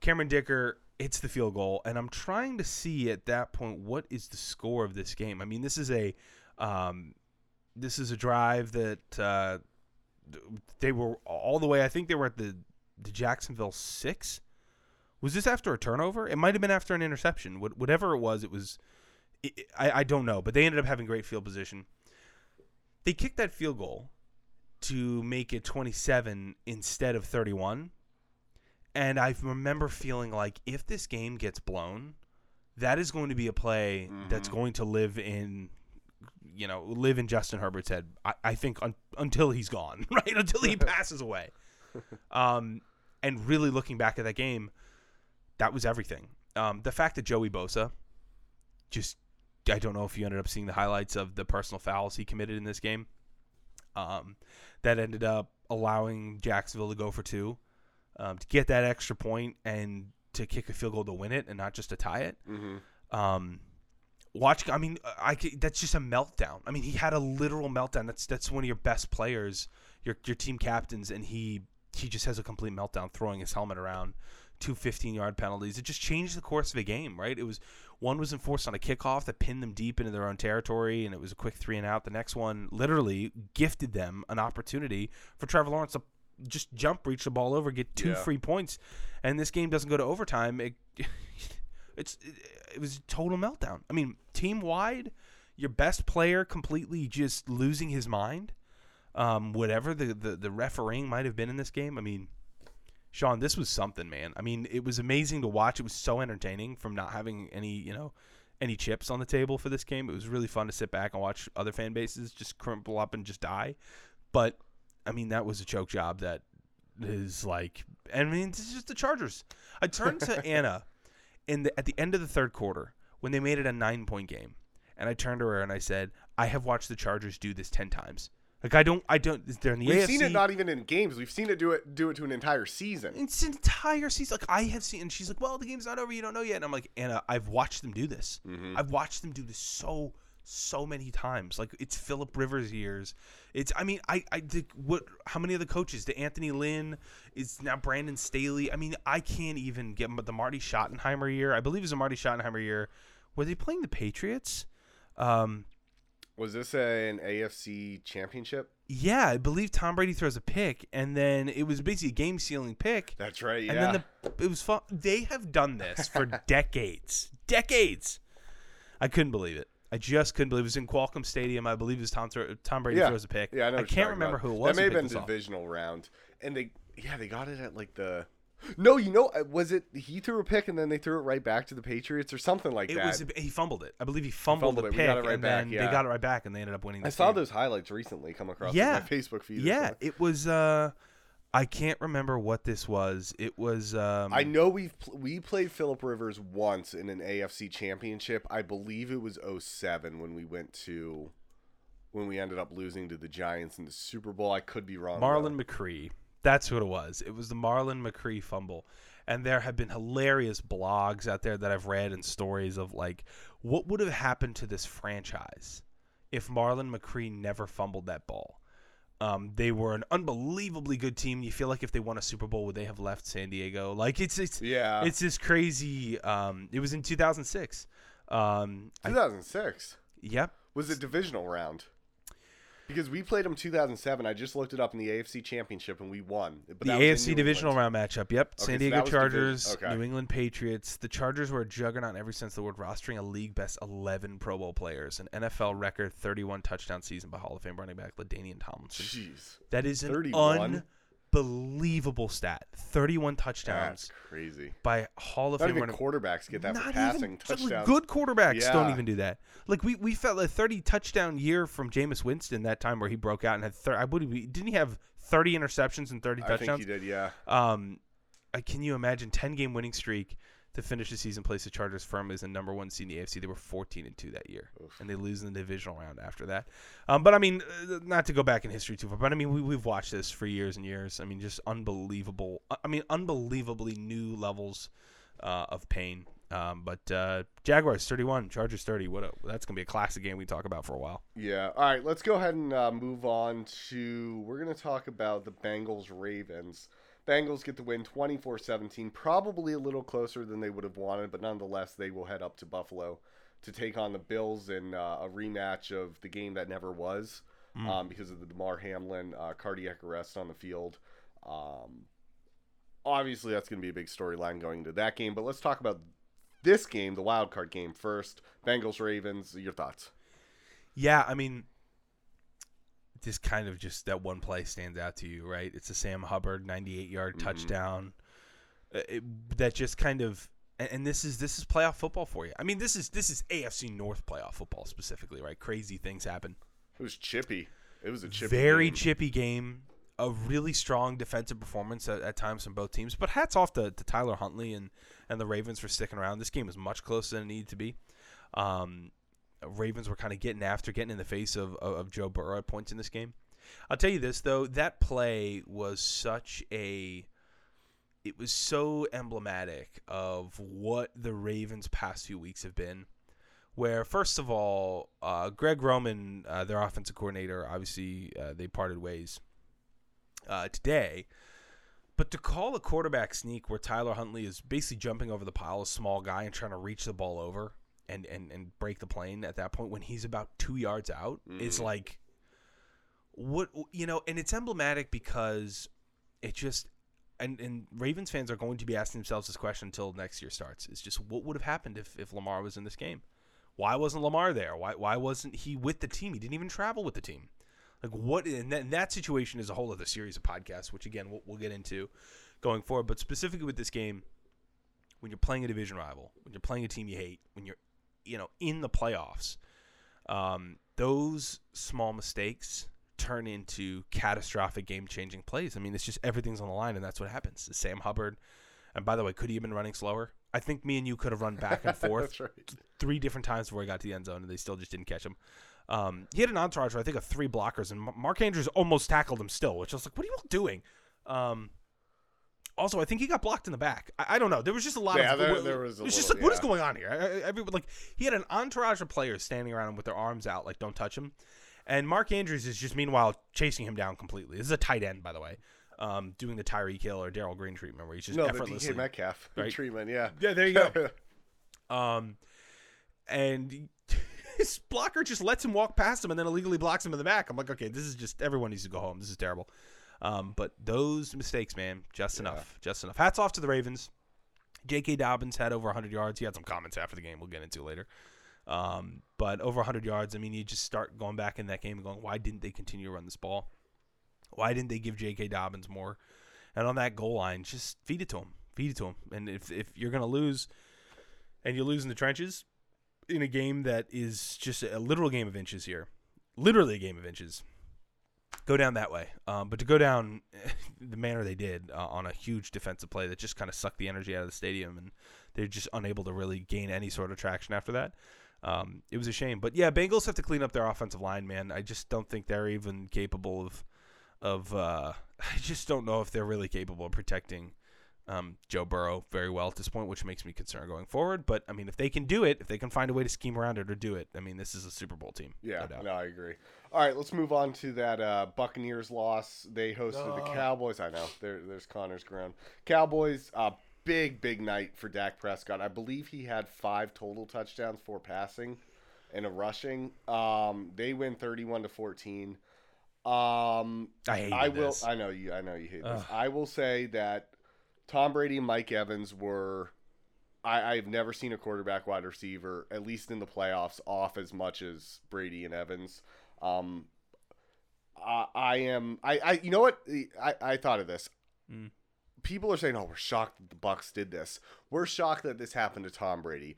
Cameron Dicker hits the field goal, and I'm trying to see at that point what is the score of this game. I mean, this is a um, this is a drive that uh, they were all the way. I think they were at the the Jacksonville six. Was this after a turnover? It might have been after an interception. What, whatever it was, it was. It, I, I don't know, but they ended up having great field position. They kicked that field goal to make it 27 instead of 31. And I remember feeling like if this game gets blown, that is going to be a play that's going to live in, you know, live in Justin Herbert's head. I, I think un, until he's gone, right? Until he passes away. Um, and really looking back at that game, that was everything. Um, the fact that Joey Bosa just, I don't know if you ended up seeing the highlights of the personal fouls he committed in this game. Um, that ended up allowing Jacksonville to go for two, um, to get that extra point and to kick a field goal to win it and not just to tie it.
Mm-hmm.
Um, watching, I mean, I that's just a meltdown. I mean, he had a literal meltdown. That's that's one of your best players, your your team captains, and he he just has a complete meltdown, throwing his helmet around. Two 15 yard penalties. It just changed the course of the game, right? It was one was enforced on a kickoff that pinned them deep into their own territory, and it was a quick three and out. The next one literally gifted them an opportunity for Trevor Lawrence to just jump, reach the ball over, get two
Yeah.
free points, and this game doesn't go to overtime. It, it's it, it was a total meltdown. I mean, team wide, your best player completely just losing his mind. Um, whatever the, the the refereeing might have been in this game. I mean, Sean, this was something, man. I mean, it was amazing to watch. It was so entertaining from not having any, you know, any chips on the table for this game. It was really fun to sit back and watch other fan bases just crumple up and just die. But I mean, that was a choke job that is like, I mean, it's just the Chargers. I turned to Anna in the at the end of the third quarter when they made it a nine point game, and I turned to her and I said, "I have watched the Chargers do this ten times. Like I don't, I don't. They're in the
We've
AFC.
seen it not even in games. We've seen it do it do it to an entire season.
It's an entire season. Like I have seen, and she's like, "Well, the game's not over. You don't know yet." And I'm like, "Anna, I've watched them do this. Mm-hmm. I've watched them do this so, so many times. Like it's Philip Rivers years. It's. I mean, I, I did what? How many of the coaches? The Anthony Lynn is now Brandon Staley. I mean, I can't even get. But the Marty Schottenheimer year, I believe, it was a Marty Schottenheimer year. Were they playing the Patriots? Um,
Was this an AFC championship?
yeah, I believe Tom Brady throws a pick, and then it was basically a game sealing pick.
That's right. Yeah.
And then the it was fun. They have done this for decades, decades. I couldn't believe it. I just couldn't believe it. Was in Qualcomm Stadium. I believe it was Tom thro- Tom Brady
yeah.
throws a pick.
Yeah, I know. you're
can't remember
about.
who it was.
That may have been
this off.
divisional round, and they yeah they got it at like the. No, you know, uh, was it he threw a pick and then they threw it right back to the Patriots or something like
It
that?
was he fumbled it. I believe he fumbled,
fumbled
the
it.
Pick,
right
and
back,
then
yeah.
they got it right back, and they ended up winning.
I saw
game.
those highlights recently come across
Yeah.
my Facebook feed.
Yeah, it was. uh I can't remember what this was. It was. um
I know we've pl- we played Philip Rivers once in an AFC championship. I believe it was 07 when we went to when we ended up losing to the Giants in the Super Bowl. I could be wrong. though.
Marlon McCree. That's what it was. It was the Marlon McCree fumble. And there have been hilarious blogs out there that I've read and stories of like what would have happened to this franchise if Marlon McCree never fumbled that ball. Um, they were an unbelievably good team. You feel like if they won a Super Bowl, would they have left San Diego? Like it's it's
Yeah.
it's this crazy. Um, it was in 2006. Um, I,
2006
yep.
was it divisional round? Because we played them 2007. I just looked it up in the AFC Championship and we won. But
The AFC divisional round matchup. Yep.
Okay,
San Diego
divi-
Chargers,
okay.
New England Patriots. The Chargers were a juggernaut in every sense of the word, rostering a league best 11 Pro Bowl players, an NFL record 31 touchdown season by Hall of Fame running back LaDainian Tomlinson.
Jeez,
That is an
31?
Unbelievable stat. 31
that's
touchdowns
crazy.
by Hall of
Not
Fame
even
running
quarterbacks get that for passing
even
touchdowns.
Good quarterbacks don't even do that. Like we, we felt a 30 touchdown year from Jameis Winston that time where he broke out and had thir- I would didn't he have 30 interceptions and 30 touchdowns?
I think he did. Yeah.
Um, can you imagine ten game winning streak to finish the season place the Chargers firm as the number one seed in the AFC? They were fourteen and two that year, and they lose in the divisional round after that. Um, but I mean, uh, not to go back in history too far, but I mean, we, we've watched this for years and years. I mean, just unbelievable. I mean, unbelievably new levels uh, of pain. Um, but uh, Jaguars 31, Chargers 30. What a, that's gonna be a classic game we talk about for a while.
Yeah. All right. Let's go ahead and uh, move on to. We're going to talk about the Bengals Ravens. Bengals get the win 24 17. Probably a little closer than they would have wanted, but nonetheless, they will head up to Buffalo to take on the Bills in uh, a rematch of the game that never was um, because of the Damar Hamlin uh, cardiac arrest on the field. Um, obviously, that's going to be a big storyline going into that game, but let's talk about this game, the wild card game first. Bengals Ravens. Your thoughts?
Yeah, I mean, this kind of just that one play stands out to you, right? It's a Sam Hubbard 98 yard
Mm-hmm.
touchdown. Uh, it, that just kind of and, and this is this is playoff football for you. I mean, this is this is AFC North playoff football specifically, right? Crazy things happen.
It was chippy. It was a chippy.
Very
game.
chippy game. A really strong defensive performance at, at times from both teams. But hats off to, to Tyler Huntley and, and the Ravens for sticking around. This game was much closer than it needed to be. Um, Ravens were kind of getting after, getting in the face of, of, of Joe Burrow at points in this game. I'll tell you this though, that play was such a it was so emblematic of what the Ravens past few weeks have been. Where first of all, uh, Greg Roman, uh, their offensive coordinator, obviously uh, they parted ways uh, today. But to call a quarterback sneak where Tyler Huntley is basically jumping over the pile, a small guy, and trying to reach the ball over and, and, and break the plane at that point when he's about two yards out is mm-hmm. like what you know, and it's emblematic because it just and and Ravens fans are going to be asking themselves this question until next year starts. It's just what would have happened if, if Lamar was in this game? Why wasn't Lamar there? Why why wasn't he with the team? He didn't even travel with the team. Like what? And that, and that situation is a whole other series of podcasts, which again we'll, we'll get into going forward. But specifically with this game, when you're playing a division rival, when you're playing a team you hate, when you're you know in the playoffs, um, those small mistakes turn into catastrophic game-changing plays. I mean, it's just everything's on the line, and that's what happens. Sam Hubbard, and by the way, could he have been running slower? I think me and you could have run back and forth
right.
three different times before he got to the end zone, and they still just didn't catch him. Um, he had an entourage, I think, of three blockers, and Mark Andrews almost tackled him still, which I was like, "What are you all doing?" Um, also, I think he got blocked in the back. I, I don't know. There was just a lot
Yeah,
of
there- there was a
was just
little-
like, what is going on here? I, I, everyone, like he had an entourage of players standing around him with their arms out, like don't touch him. And Mark Andrews is just meanwhile chasing him down completely. This is a tight end, by the way, um, doing the Tyreek Hill or Darrell Green treatment, where he's just
No, the DK Metcalf
right?
treatment. Yeah.
Yeah, there you go. Um, and his blocker just lets him walk past him and then illegally blocks him in the back. I'm like, okay, this is just everyone needs to go home. This is terrible. Um, but those mistakes, man, just enough, just enough. Hats off to the Ravens. J.K. Dobbins had over 100 yards. He had some comments after the game. We'll get into later. Um, but over 100 yards. I mean, you just start going back in that game and going, why didn't they continue to run this ball? Why didn't they give J.K. Dobbins more? And on that goal line, just feed it to him. Feed it to him. And if if you're gonna lose, and you lose in the trenches in a game that is just a literal game of inches here, literally a game of inches. Go down that way, um, but to go down the manner they did uh, on a huge defensive play that just kind of sucked the energy out of the stadium, and they're just unable to really gain any sort of traction after that. Um, it was a shame, but yeah, Bengals have to clean up their offensive line, man. I just don't think they're even capable of, of. Uh, I just don't know if they're really capable of protecting um, Joe Burrow very well at this point, which makes me concerned going forward. But I mean, if they can do it, if they can find a way to scheme around it or do it, I mean, this is a Super Bowl team.
Yeah,
no
no, I agree. All right, let's move on to that uh, Buccaneers loss. They hosted the Cowboys. I know. There, there's Connor's ground. Cowboys, uh, big, big night for Dak Prescott. I believe he had five total touchdowns, four passing, and a rushing. Um, they win 31 to 14. Um,
I hated
I will.
this.
I know you. I know you hate this. I will say that Tom Brady and Mike Evans were. I, I've never seen a quarterback wide receiver, at least in the playoffs, off as much as Brady and Evans. Um, I, I am. I, I. You know what? I, I thought of this.
Mm.
People are saying, "Oh, we're shocked that the Bucks did this. We're shocked that this happened to Tom Brady.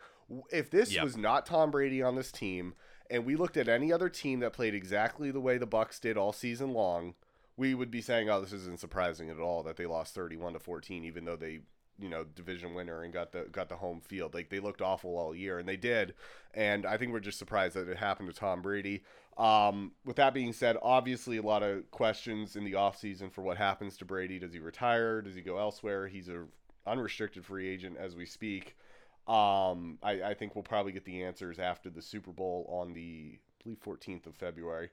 If this
Yep.
was not Tom Brady on this team, and we looked at any other team that played exactly the way the Bucks did all season long, we would be saying, "Oh, this isn't surprising at all that they lost thirty-one to fourteen, even though they." You know, division winner and got the got the home field. Like they looked awful all year, and they did. And I think we're just surprised that it happened to Tom Brady. Um, with that being said, obviously a lot of questions in the offseason for what happens to Brady. Does he retire? Does he go elsewhere? He's a unrestricted free agent as we speak. Um, I, I think we'll probably get the answers after the Super Bowl on the I believe 14th of February.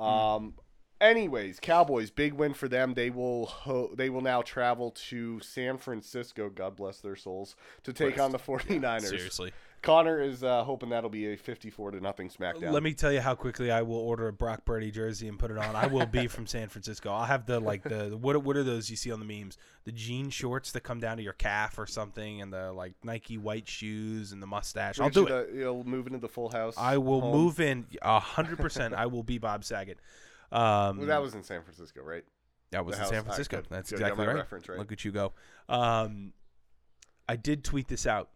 Um, Anyways, Cowboys big win for them. They will ho- they will now travel to San Francisco. God bless their souls to take on the 49ers.
Seriously.
Connor is uh, hoping that'll be a 54 to nothing smackdown.
Let me tell you how quickly I will order a Brock Purdy jersey and put it on. I will be from San Francisco. I'll have the like the what what are those you see on the memes? The jean shorts that come down to your calf or something, and the like Nike white shoes and the mustache. I'll do
you
it.
the- You'll move into the full house.
I will
home.
move in a hundred percent. I will be Bob Saget. Um,
Well, that was in San Francisco, right?
That was
the
in
house.
San Francisco.
good.
That's exactly right.
reference right.
Look at you go. Um, I did tweet this out,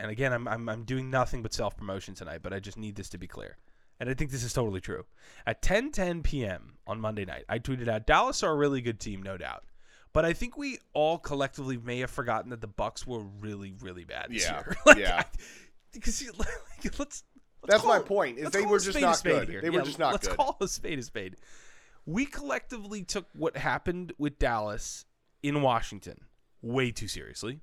and again, I'm I'm, I'm doing nothing but self promotion tonight, but I just need this to be clear, and I think this is totally true. At 10:10 p.m. on Monday night, I tweeted out Dallas are a really good team, no doubt. But I think we all collectively may have forgotten that the Bucks were really, really bad this
Yeah,
year. Like,
yeah.
Because like, let's
That's my point, is they were just not good.
here.
They were just not
let's
good.
call a spade a spade. We collectively took what happened with Dallas in Washington way too seriously.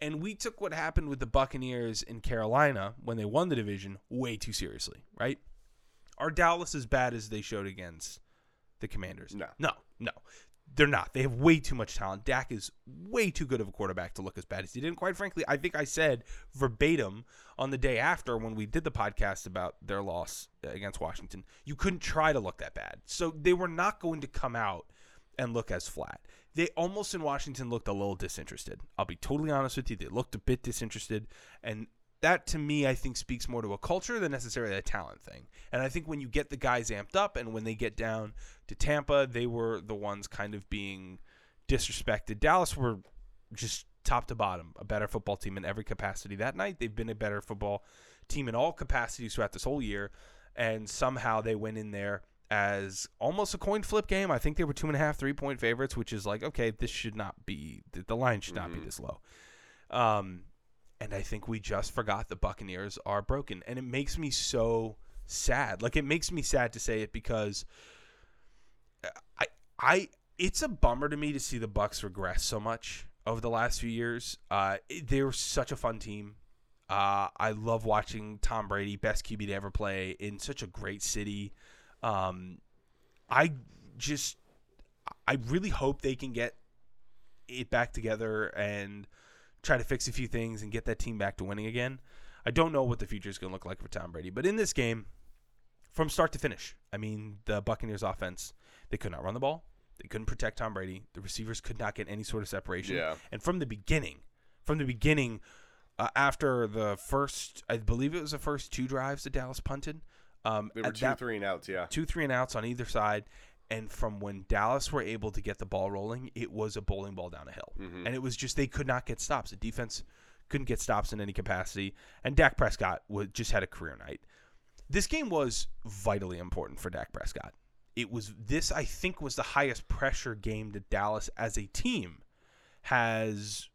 And we took what happened with the Buccaneers in Carolina when they won the division way too seriously, right? Are Dallas as bad as they showed against the Commanders?
No.
No, no. They're not. They have way too much talent. Dak is way too good of a quarterback to look as bad as he did. And quite frankly, I think I said verbatim on the day after when we did the podcast about their loss against Washington, you couldn't try to look that bad. So they were not going to come out and look as flat. They almost in Washington looked a little disinterested. I'll be totally honest with you. They looked a bit disinterested. And that to me, I think, speaks more to a culture than necessarily a talent thing. And I think when you get the guys amped up and when they get down to Tampa, they were the ones kind of being disrespected. Dallas were just top to bottom a better football team in every capacity that night. They've been a better football team in all capacities throughout this whole year. And somehow they went in there as almost a coin flip game. I think they were two and a half, three point favorites, which is like, okay, this should not be, the the line should not be this low. Um, and I think we just forgot the Buccaneers are broken, and it makes me so sad. Like it makes me sad to say it because I I it's a bummer to me to see the Bucks regress so much over the last few years. Uh, they were such a fun team. Uh, I love watching Tom Brady, best QB to ever play in such a great city. Um, I just I really hope they can get it back together and try to fix a few things and get that team back to winning again. I don't know what the future is going to look like for Tom Brady, but in this game, from start to finish, I mean, the Buccaneers offense, they could not run the ball. They couldn't protect Tom Brady. The receivers could not get any sort of separation.
Yeah.
And from the beginning, from the beginning, uh, after the first, I believe it was the first two drives that Dallas punted. Um,
They were two,
that-
three and outs. Yeah.
two three and outs on either side and from when dallas were able to get the ball rolling it was a bowling ball down a hill.
Mm-hmm.
and it was just they could not get stops. The defense couldn't get stops in any capacity. And dak prescott was, just had a career night. This game was vitally important for dak prescott. It was this i think was the highest pressure game that dallas as a team has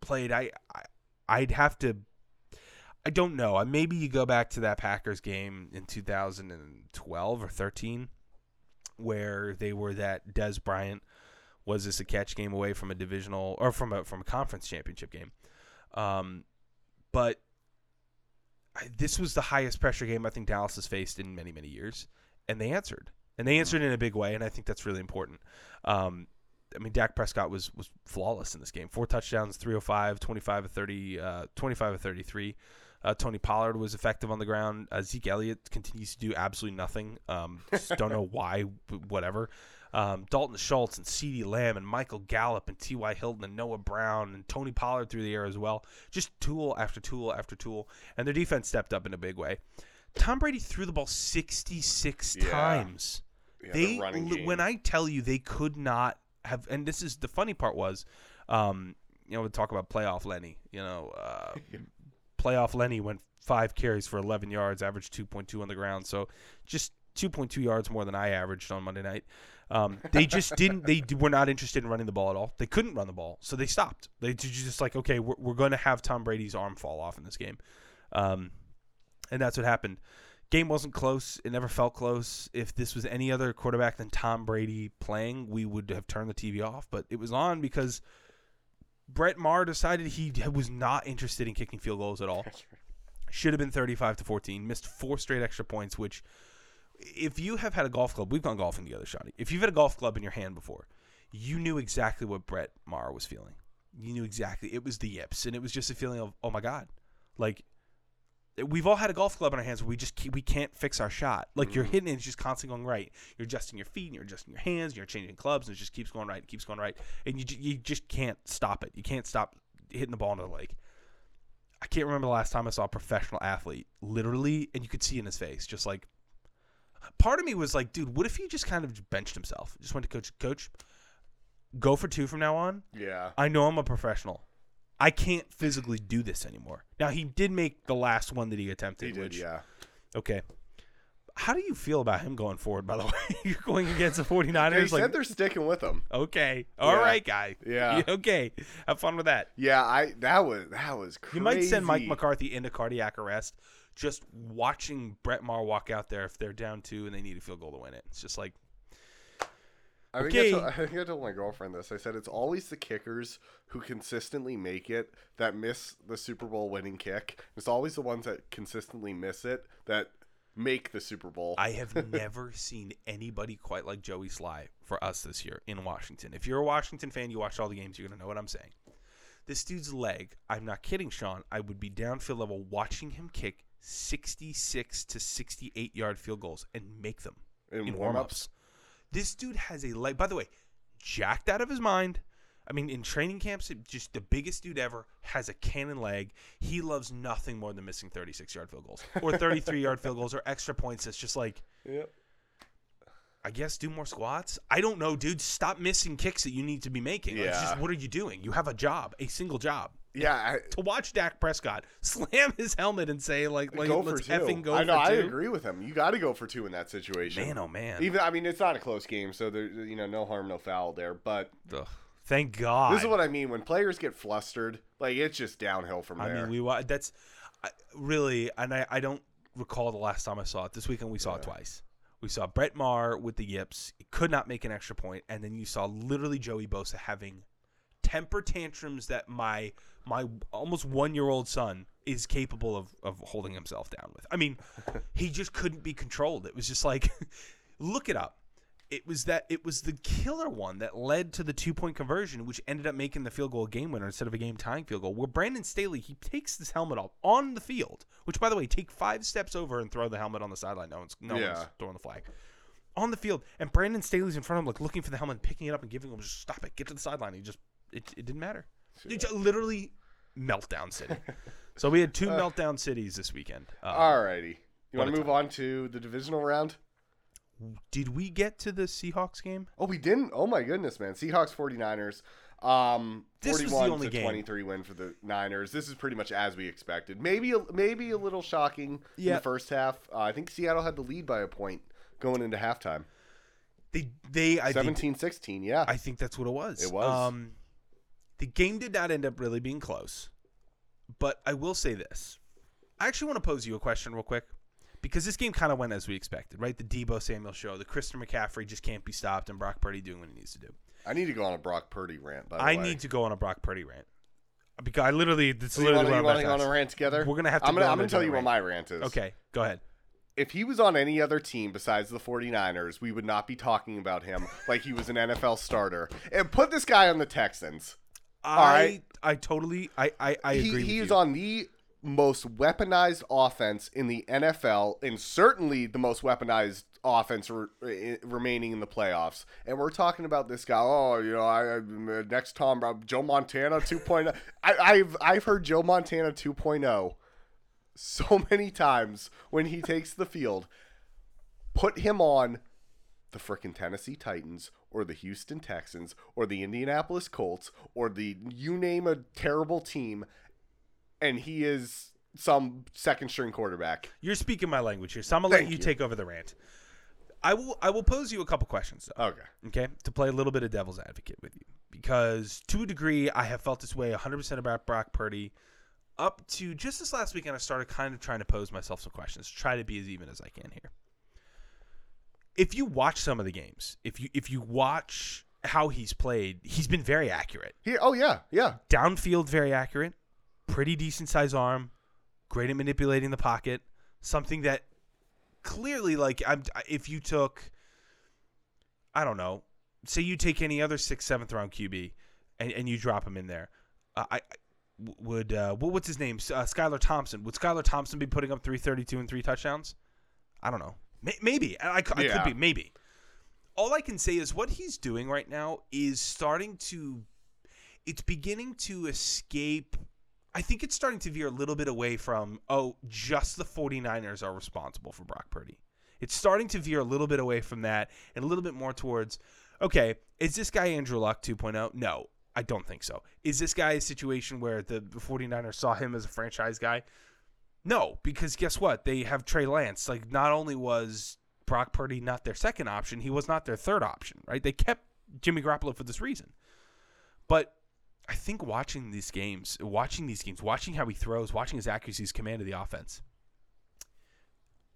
played. I, I i'd have to I don't know. Maybe you go back to that Packers game in 2012 or 13, where they were that Dez Bryant was this a catch game away from a divisional or from a from a conference championship game. Um, but I, this was the highest pressure game I think Dallas has faced in many many years, and they answered, and they answered in a big way, and I think that's really important. Um, I mean, Dak Prescott was was flawless in this game. Four touchdowns, 305, 25 of 30, uh, 25 of 33. Uh, Tony Pollard was effective on the ground. Uh, Zeke Elliott continues to do absolutely nothing. Um, just don't know why, whatever. Um, Dalton Schultz and CeeDee Lamb and Michael Gallup and T.Y. Hilton and Noah Brown and Tony Pollard through the air as well. Just tool after tool after tool. And their defense stepped up in a big way. Tom Brady threw the ball 66
Yeah.
times
Yeah,
they
the running
li-
game.
when I tell you they could not have, and this is the funny part was, um, you know, we talk about playoff Lenny. You know, uh, playoff Lenny went five carries for 11 yards, averaged 2.2 on the ground, so just 2.2 yards more than I averaged on Monday night. Um, they just didn't. They were not interested in running the ball at all. They couldn't run the ball, so they stopped. They just like, okay, we're, we're going to have Tom Brady's arm fall off in this game, um, and that's what happened. Game wasn't close. It never felt close. If this was any other quarterback than Tom Brady playing, we would have turned the TV off. But it was on because Brett Maher decided he was not interested in kicking field goals at all. Should have been 35 to 14. Missed four straight extra points, which if you have had a golf club, we've gone golfing together, Shotty. If you've had a golf club in your hand before, you knew exactly what Brett Maher was feeling. You knew exactly. It was the yips, and it was just a feeling of, oh my god, like we've all had a golf club in our hands where we just keep, we can't fix our shot. Like you're mm-hmm. hitting it, it's just constantly going right. You're adjusting your feet, and you're adjusting your hands, and you're changing clubs, and it just keeps going right, it keeps going right, and you you just can't stop it. You can't stop hitting the ball into the lake. I can't remember the last time I saw a professional athlete literally, and you could see in his face, just like. Part of me was like, dude, what if he just kind of benched himself? Just went to coach, coach, go for two from now on.
Yeah.
I know I'm a professional. I can't physically do this anymore. Now he did make the last one that he attempted.
He did,
which,
yeah.
Okay. How do you feel about him going forward? By the way, you're going against the 49ers.
Yeah, he
like,
said they're sticking with him.
okay, all right,
Yeah.
guy.
Yeah.
Okay, have fun with that.
Yeah, I that was that was crazy.
You might send Mike McCarthy into cardiac arrest just watching Brett Maher walk out there if they're down two and they need a field goal to win it. It's just like
I think,
Okay.
I, told, I think I told my girlfriend this. I said it's always the kickers who consistently make it that miss the Super Bowl winning kick. It's always the ones that consistently miss it that make the Super Bowl.
I have never seen anybody quite like Joey Slye for us this year in Washington. If you're a Washington fan, you watch all the games, you're going to know what I'm saying. This dude's leg, I'm not kidding, Sean. I would be downfield level watching him kick 66 to 68 yard field goals and make them
In
in,
warm-ups?
warm-ups. This dude has a leg, by the way, jacked out of his mind. I mean, in training camps, just the biggest dude ever has a cannon leg. He loves nothing more than missing 36 yard field goals or 33 yard field goals or extra points. It's just like,
Yep.
I guess do more squats. I don't know, dude. Stop missing kicks that you need to be making. Like, just
Yeah.
what are you doing? You have a job, a single job.
Yeah, I,
To watch Dak Prescott slam his helmet and say like, like
go for
let's
two.
effing go
I know.
for
I
two.
agree with him. You got to go for two in that situation.
Man, oh man.
Even I mean, it's not a close game, so there, you know, no harm, no foul there. But
Ugh. Thank God.
this is what I mean when players get flustered. Like it's just downhill from there.
I mean, we that's I, really, and I, I don't recall the last time I saw it. This weekend we saw it twice. We saw Brett Maher with the yips. He could not make an extra point, and then you saw literally Joey Bosa having temper tantrums that my my almost one year old son is capable of of holding himself down with. I mean, he just couldn't be controlled. It was just like, look it up. It was that it was the killer one that led to the two point conversion, which ended up making the field goal game winner instead of a game tying field goal. Where Brandon Staley he takes this helmet off on the field, which by the way, take five steps over and throw the helmet on the sideline. No one's no
Yeah.
one's throwing the flag on the field, and Brandon Staley's in front of him, like looking for the helmet, picking it up, and giving him just stop it, get to the sideline. He just it, it didn't matter. It just literally meltdown city. so we had two meltdown cities this weekend. Uh,
Alrighty. You want to move on to the divisional round?
did we get to the Seahawks game?
Oh, we didn't. Oh my goodness, man. Seahawks 49ers. Um,
This was the
41
only
to
game.
23 win for the Niners. This is pretty much as we expected. Maybe a, maybe a little shocking in
Yeah.
the first half. Uh, I think Seattle had the lead by a point going into halftime.
They they I think
17-16, yeah.
I think that's what it was.
It was.
Um, the game did not end up really being close, but I will say this: I actually want to pose you a question real quick because this game kind of went as we expected, right? The Deebo Samuel show, the Christian McCaffrey just can't be stopped, and Brock Purdy doing what he needs to do.
I need to go on a Brock Purdy rant, by the way.
I
way.
need to go on a Brock Purdy rant because I literally that's
So you
literally
want to go on a rant together?
We're gonna have to
I'm gonna,
go
I'm gonna tell you what my rant is.
Okay, go ahead.
If he was on any other team besides the 49ers, we would not be talking about him like he was an NFL starter. And put this guy on the Texans.
I
right.
I totally I I, I
he,
agree.
he is
you.
on the most weaponized offense in the NFL, and certainly the most weaponized offense re- remaining in the playoffs. And we're talking about this guy. Oh, you know, I, I next Tom Joe Montana 2.0. I, I've I've heard Joe Montana 2.0 so many times when he takes the field. Put him on the frickin' Tennessee Titans or the Houston Texans or the Indianapolis Colts or the you name a terrible team and he is some second string quarterback.
You're speaking my language here, so I'm gonna let you,
you.
take over the rant. I will I will pose you a couple questions though.
Okay.
okay, to play a little bit of devil's advocate with you. Because to a degree, I have felt this way 100% about Brock Purdy. Up to just this last weekend, I started kind of trying to pose myself some questions, try to be as even as I can here. If you watch some of the games, if you if you watch how he's played, he's been very accurate.
Here oh yeah, yeah.
Downfield, very accurate. Pretty decent size arm. Great at manipulating the pocket. Something that clearly, like, I'm, if you took, I don't know, say you take any other sixth, seventh round QB, and, and you drop him in there, uh, I. I would uh, what, what's his name? Uh, Skylar Thompson. Would Skylar Thompson be putting up 332 and three touchdowns? I don't know. May- maybe. I, I could
Yeah.
be. Maybe. All I can say is what he's doing right now is starting to. It's beginning to escape. I think it's starting to veer a little bit away from, oh, just the 49ers are responsible for Brock Purdy. It's starting to veer a little bit away from that and a little bit more towards, okay, is this guy Andrew Luck 2.0? No, I don't think so. Is this guy a situation where the 49ers saw him as a franchise guy? No, because guess what? They have Trey Lance. Like, not only was Brock Purdy not their second option, he was not their third option, right? They kept Jimmy Garoppolo for this reason. But I think watching these games, watching these games, watching how he throws, watching his accuracy, his command of the offense,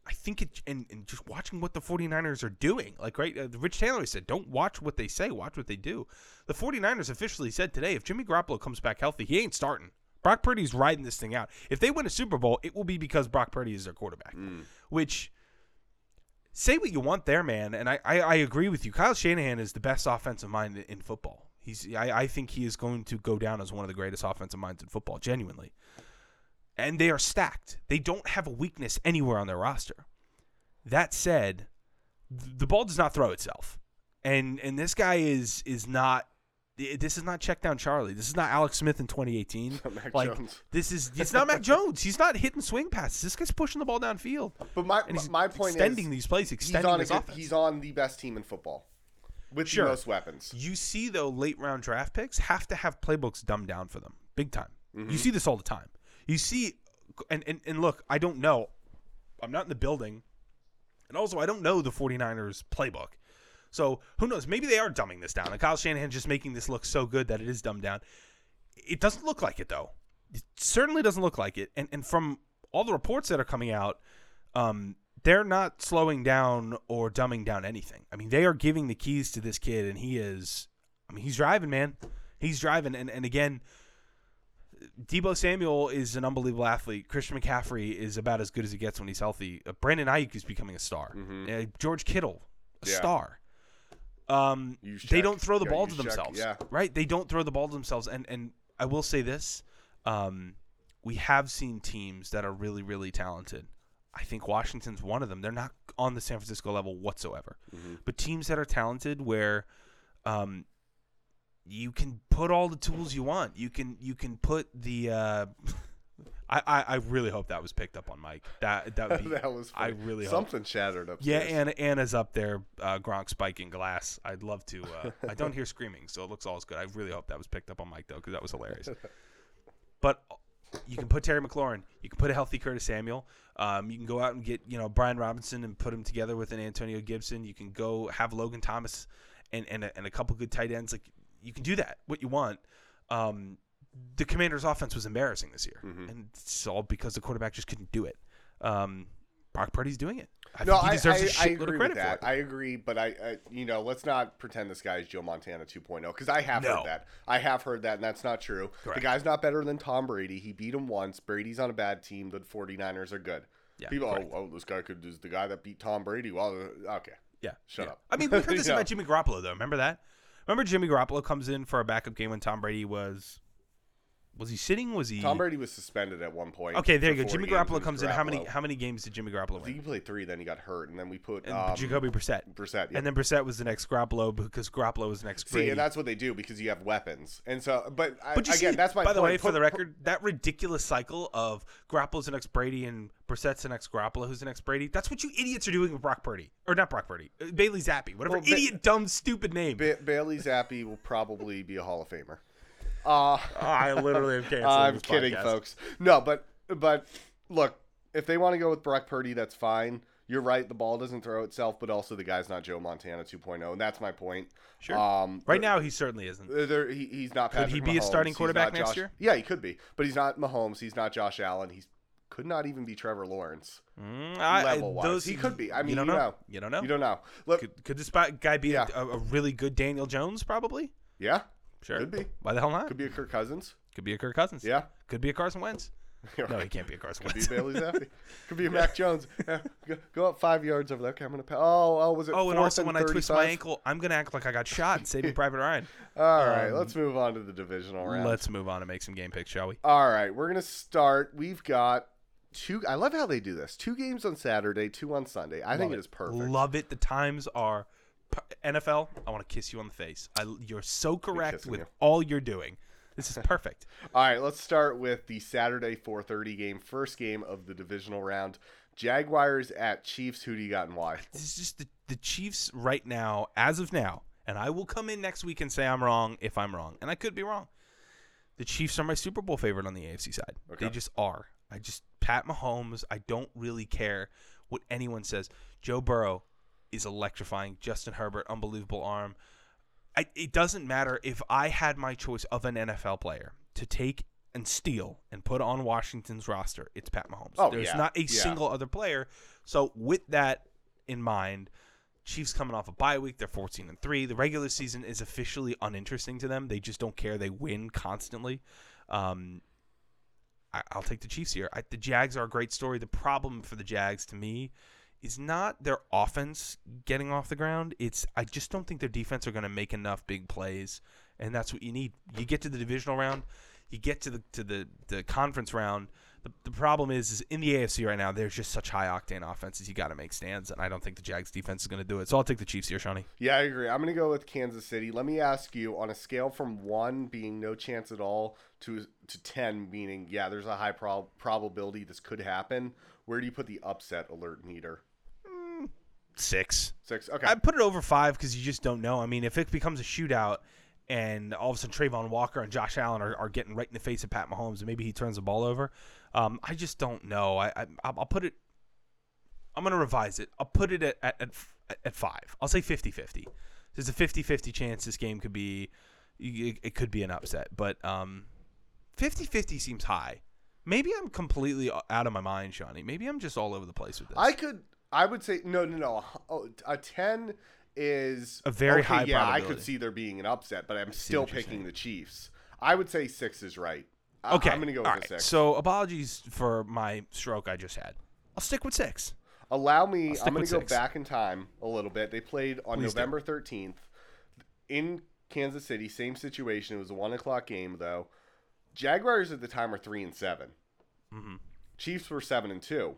I think it, and, and just watching what the 49ers are doing, like, right? Uh, Rich Taylor said, don't watch what they say, watch what they do. The 49ers officially said today, if Jimmy Garoppolo comes back healthy, he ain't starting. Brock Purdy's riding this thing out. If they win a Super Bowl, it will be because Brock Purdy is their quarterback, mm. which say what you want there, man. And I, I, I agree with you. Kyle Shanahan is the best offensive mind in, football. He's I, I think he is going to go down as one of the greatest offensive minds in football, genuinely. And they are stacked. They don't have a weakness anywhere on their roster. That said, the ball does not throw itself. And and this guy is is not this is not check down Charlie. This is not Alex Smith in 2018.
Mac
like
Jones.
this is it's not Mac Jones. He's not hitting swing passes. This guy's pushing the ball downfield.
But my
And he's
my point is
extending
is
these plays,
he's
extending
on
his
good-
offense.
he's on the best team in football with
Sure.
the most weapons.
You see, though, late round draft picks have to have playbooks dumbed down for them, big time.
Mm-hmm.
You see this all the time. You see, and, and, and look, I don't know. I'm not in the building. And also, I don't know the 49ers playbook. So who knows? Maybe they are dumbing this down. And Kyle Shanahan's just making this look so good that it is dumbed down. It doesn't look like it, though. It certainly doesn't look like it. And, and from all the reports that are coming out, um, they're not slowing down or dumbing down anything. I mean, they are giving the keys to this kid, and he is. I mean, he's driving, man. He's driving, and and again, Deebo Samuel is an unbelievable athlete. Christian McCaffrey is about as good as he gets when he's healthy. Uh, Brandon Aiyuk is becoming a star. Uh, George Kittle, a
Mm-hmm. Yeah.
star. Um, they don't throw the
Yeah,
ball to
check.
themselves,
Yeah.
right? They don't throw the ball to themselves, and and I will say this: um, we have seen teams that are really, really talented. I think Washington's one of them. They're not on the San Francisco level whatsoever,
Mm-hmm.
but teams that are talented where um, you can put all the tools you want. You can you can put the. Uh, I, I I really hope that was picked up on Mike. That that would be.
that was
I
funny.
really hope.
something shattered
up
there. Yeah.
Anna, Anna's up there, uh, Gronk spiking glass. I'd love to. Uh, I don't hear screaming, so it looks all as good. I really hope that was picked up on Mike though, because that was hilarious. But you can put Terry McLaurin. You can put a healthy Curtis Samuel. Um, you can go out and get you know Brian Robinson and put him together with an Antonio Gibson. You can go have Logan Thomas and and a, and a couple good tight ends. Like you can do that. What you want. Um, the Commanders' offense was embarrassing this year,
Mm-hmm.
and it's all because the quarterback just couldn't do it. Um, Brock Purdy's doing it. I
no,
think he
I,
deserves a
I, I
shitload
agree
of
with
credit
that.
for it.
I agree, but I, I, you know, let's not pretend this guy is Joe Montana 2.0 because I have
No.
heard that. I have heard that, and that's not true.
Correct.
The guy's not better than Tom Brady. He beat him once. Brady's on a bad team. The 49ers are good.
Yeah,
People,
correct.
oh, oh, this guy could is the guy that beat Tom Brady. Well, uh, okay.
Yeah.
Shut
yeah.
up.
I mean, we heard this about Jimmy Garoppolo though. Remember that? Remember Jimmy Garoppolo comes in for a backup game when Tom Brady was was he sitting? Was he
Tom Brady was suspended at one point.
Okay, there you go. Jimmy Garoppolo comes in. How many how many games did Jimmy Garoppolo
I think
win?
he played three. Then he got hurt, and then we put
And
um,
Jacoby Brissett.
Brissett. Yep.
And then Brissett was the next Garoppolo because Garoppolo was the next Brady.
See, and that's what they do because you have weapons, and so. But, I,
but you
again,
see,
that's my
by the
point.
way, for
Put-
the record, that ridiculous cycle of Garoppolo's the next Brady and Brissett's the next Garoppolo, who's the next Brady. That's what you idiots are doing with Brock Purdy, or not Brock Purdy, uh, Bailey Zappe, whatever
Well, Ba-
idiot, dumb, stupid name.
Ba- Bailey Zappe will probably be a Hall of Famer. Uh,
I literally am canceling
I'm kidding,
podcast.
folks. No, but but look, if they want to go with Brock Purdy, that's fine. You're right. The ball doesn't throw itself, but also the guy's not Joe Montana 2.0, and that's my point.
Sure.
Um,
Right now, he certainly isn't.
Uh, There, he, he's not.
Could he
Patrick
be a starting quarterback next
Josh-
year?
Yeah, he could be, but he's not Mahomes. He's not Josh Allen. He could not even be Trevor Lawrence
Mm,
level wise. He could be. I mean,
you don't
you
know.
know.
You don't know.
You don't know. Look,
Could, could this guy be
Yeah.
a, a really good Daniel Jones? Probably.
yeah,
Sure.
Could be.
Why the hell not?
could be a Kirk Cousins.
Could be a Kirk Cousins.
Yeah.
Could be a Carson Wentz. No, he can't be a Carson
Could be
Wentz.
Bailey Zappe. Could be a Mac Jones. Yeah, go, go up five yards over there. Okay, I'm gonna. Pa- oh, oh, was it?
Oh, and
fourth
also when I twist my
35?
ankle, I'm gonna act like I got shot and save Saving Private Ryan.
All right,
Um,
let's move on to the divisional round.
Let's move on and make some game picks, shall we?
All right, we're gonna start. We've got two. I love how they do this. Two games on Saturday, two on Sunday. I think it is perfect.
Love it. The times are NFL. I want to kiss you on the face. I, you're so correct with
you.
all you're doing. This is perfect.
All right, let's start with the Saturday 4:30 game, first game of the divisional round. Jaguars at Chiefs. Who do you got and why?
this is just the, the Chiefs right now, as of now, and I will come in next week and say I'm wrong if I'm wrong, and I could be wrong. The Chiefs are my Super Bowl favorite on the AFC side.
Okay.
They just are. I just Pat Mahomes. I don't really care what anyone says. Joe Burrow is electrifying. Justin Herbert, unbelievable arm. I, it doesn't matter if I had my choice of an NFL player to take and steal and put on Washington's roster. It's Pat Mahomes.
Oh,
There's
yeah.
not a
Yeah.
single other player. So with that in mind, Chiefs coming off a bye week, they're 14 and 3. The regular season is officially uninteresting to them. They just don't care. They win constantly. Um, I, I'll take the Chiefs here. I, the Jags are a great story. The problem for the Jags to me is not their offense getting off the ground. It's I just don't think their defense are going to make enough big plays, and that's what you need. You get to the divisional round, you get to the to the the conference round. The, the problem is, is in the AFC right now, there's just such high octane offenses. You got to make stands, and I don't think the Jags defense is going to do it. So I'll take the Chiefs here, Shawnee.
Yeah, I agree. I'm going to go with Kansas City. Let me ask you on a scale from one being no chance at all to to ten meaning yeah, there's a high prob- probability this could happen. Where do you put the upset alert meter?
Six.
Six. Okay.
I put it over five because you just don't know. I mean, if it becomes a shootout and all of a sudden Travon Walker and Josh Allen are, are getting right in the face of Pat Mahomes and maybe he turns the ball over, um, I just don't know. I, I I'll put it. I'm gonna revise it. I'll put it at at, at, at five. I'll say 50-50. There's a 50-50 chance this game could be it, it could be an upset, but um, 50-50 seems high. Maybe I'm completely out of my mind, Shawnee. Maybe I'm just all over the place with this.
I could. I would say no, no, no. Oh, A ten is
A very
okay,
high
Yeah, I could see there being an upset, but I'm still picking the Chiefs. I would say six is right. I-
Okay.
I'm gonna go with
All
a
right.
six.
So apologies for my stroke I just had. I'll stick with six.
Allow me. I'm gonna go
six.
back in time a little bit. They played on
Please do.
November 13th in Kansas City. Same situation. It was a one o'clock game though. Jaguars at the time were three and 7
Mhm.
Chiefs were seven and two.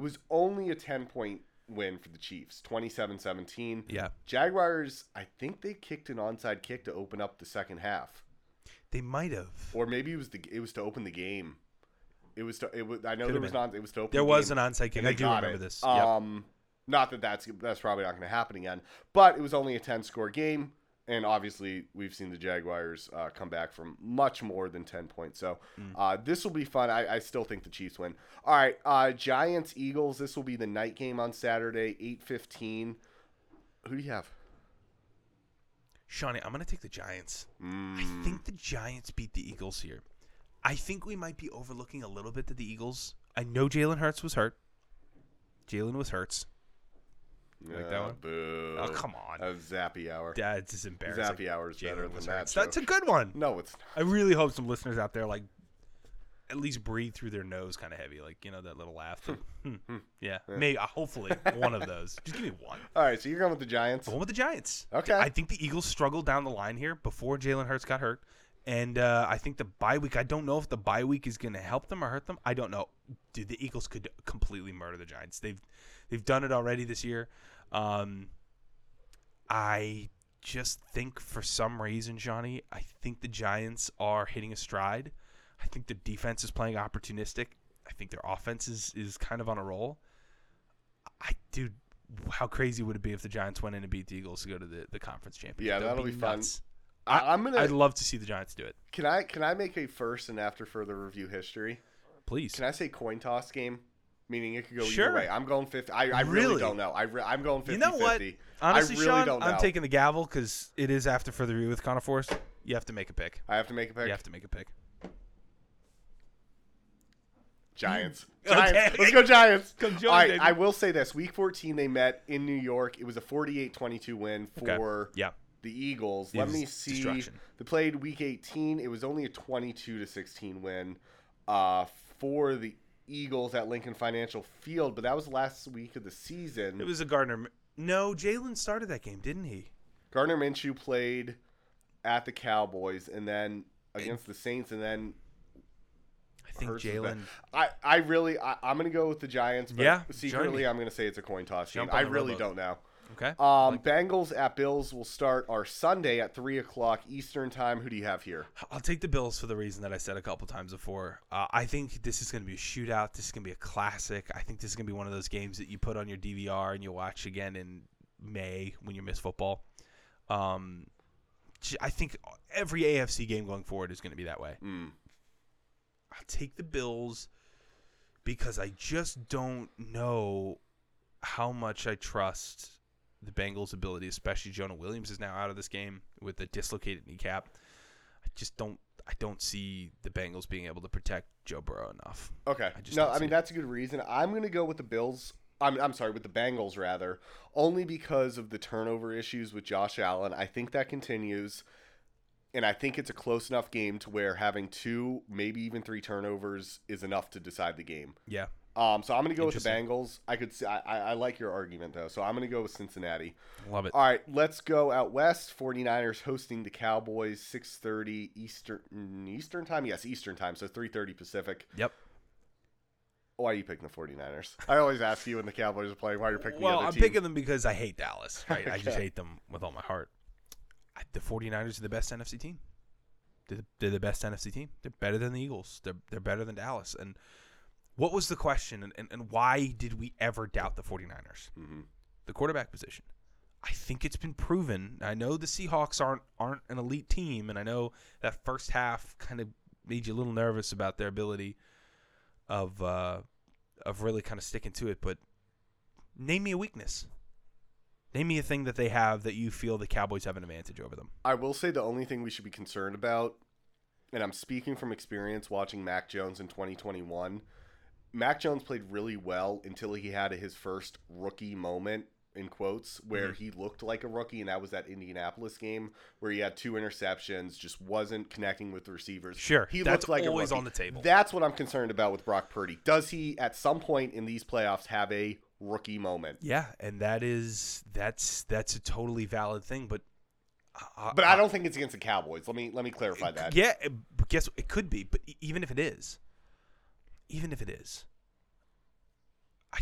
It was only a 10 point win for the Chiefs, 27-17.
Yeah.
Jaguars. I think they kicked an onside kick to open up the second half,
They might have.
or maybe it was the it was to open the game. It was to. It was. I know
Could
there was
been.
not. It was to open.
There
the
was
game.
an onside kick. I do remember
it.
this. Yep.
Um, not that that's that's probably not going to happen again, but it was only a ten score game, and obviously we've seen the Jaguars uh, come back from much more than ten points. So
Mm.
uh, this will be fun. I, I still think the Chiefs win. All right, uh, Giants Eagles. This will be the night game on Saturday, eight fifteen. Who do you have?
Shawnee, I'm going to take the Giants. I
Mm,
think the Giants beat the Eagles here. I think we might be overlooking a little bit that the Eagles. I know Jalen Hurts was hurt. Jalen was Hurts. Like that one?
Boo.
Oh, come on.
That was Zappy Hour.
That's just embarrassing.
Zappy Hour is better
Jalen
than that.
That's a good one.
No, it's not.
I really hope some listeners out there like at least breathe through their nose kind of heavy, like you know that little laugh. Hmm. Yeah, maybe. Uh, hopefully, one of those. Just give me one.
All right, so you're going with the Giants.
One with the Giants.
Okay.
I think the Eagles struggled down the line here before Jalen Hurts got hurt. And uh, I think the bye week, I don't know if the bye week is going to help them or hurt them. I don't know. Dude, the Eagles could completely murder the Giants. They've they've done it already this year. Um, I just think for some reason, Johnny, I think the Giants are hitting a stride. I think the defense is playing opportunistic. I think their offense is, is kind of on a roll. I dude, how crazy would it be if the Giants went in and beat the Eagles to go to the, the conference championship?
Yeah,
That would
that'll be fun.
nuts.
I, I'm gonna.
I'd love to see the Giants do it.
Can I can I make a first and after further review history?
Please.
Can I say coin toss game? Meaning it could go
Sure.
either way. I'm going 50. I, I really?
Really?
don't know. I re- I'm going 50
you know what?
50.
Honestly,
I really
Sean,
don't know.
I'm taking the gavel because it is after further review with Connor Forrest. You have to make a pick.
I have to make a pick.
You have to make a pick.
Giants.
Okay.
Giants. Let's go Giants.
Come join,
All right,
baby.
I will say this. Week 14 they met in New York. It was a 48-22 win
Okay.
for
Yeah.
the Eagles.
It
Let me see. They played week 18. It was only a 22 to 16 win. uh, for the Eagles at Lincoln Financial Field, but that was last week of the season.
It was a Gardner. No, Jalen started that game, didn't he?
Gardner Minshew played at the Cowboys and then against the Saints, and then
I think
Hurts was back.
Jalen.
I, I really I, I'm gonna go with the Giants, but
Yeah,
secretly
me.
I'm gonna say it's a coin toss game. I really don't know.
Okay.
Um, Bengals at Bills will start our Sunday at three o'clock Eastern time. Who do you have here?
I'll take the Bills for the reason that I said a couple times before. Uh, I think this is going to be a shootout. This is going to be a classic. I think this is going to be one of those games that you put on your DVR and you watch again in May when you miss football. Um, I think every AFC game going forward is going to be that way.
Mm.
I'll take the Bills because I just don't know how much I trust the Bengals' ability, especially Jonah Williams is now out of this game with a dislocated kneecap. I just don't I don't see the Bengals being able to protect Joe Burrow enough.
Okay.
I just
no, I mean
it.
that's a good reason. I'm going to go with the Bills. I'm, I'm sorry, with the Bengals rather, only because of the turnover issues with Josh Allen. I think that continues, and I think it's a close enough game to where having two, maybe even three turnovers is enough to decide the game.
Yeah.
Um, so I'm going to go with the Bengals. I could see, I, I I like your argument though, so I'm going to go with Cincinnati.
Love it.
All right, let's go out west. 49ers hosting the Cowboys 6:30 Eastern Eastern time. Yes, Eastern time, so 3:30 Pacific.
Yep.
Why are you picking the 49ers? I always ask you when the Cowboys are playing why you're picking
Well,
the other
I'm
team.
picking them because I hate Dallas, right? I just hate them with all my heart. The 49ers are the best NFC team. They're the, they're the best NFC team. They're better than the Eagles. They're they're better than Dallas. And what was the question and, and, and why did we ever doubt the 49ers?
Mhm.
The quarterback position. I think it's been proven. I know the Seahawks aren't aren't an elite team, and I know that first half kind of made you a little nervous about their ability of uh, of really kind of sticking to it. But name me a weakness. Name me a thing that they have that you feel the Cowboys have an advantage over them.
I will say the only thing we should be concerned about, and I'm speaking from experience watching Mac Jones in 2021. Mac Jones played really well until he had his first rookie moment in quotes where
Mm-hmm.
he looked like a rookie and that was that Indianapolis game where he had two interceptions just wasn't connecting with the receivers.
Sure,
he
that's
like
always
a rookie.
on the table.
That's what I'm concerned about with Brock Purdy. Does he at some point in these playoffs have a rookie moment?
Yeah, and that is that's that's a totally valid thing. But uh,
But I don't think it's against the Cowboys. Let me let me clarify that.
Yeah, guess it could be, but even if it is, even if it is, I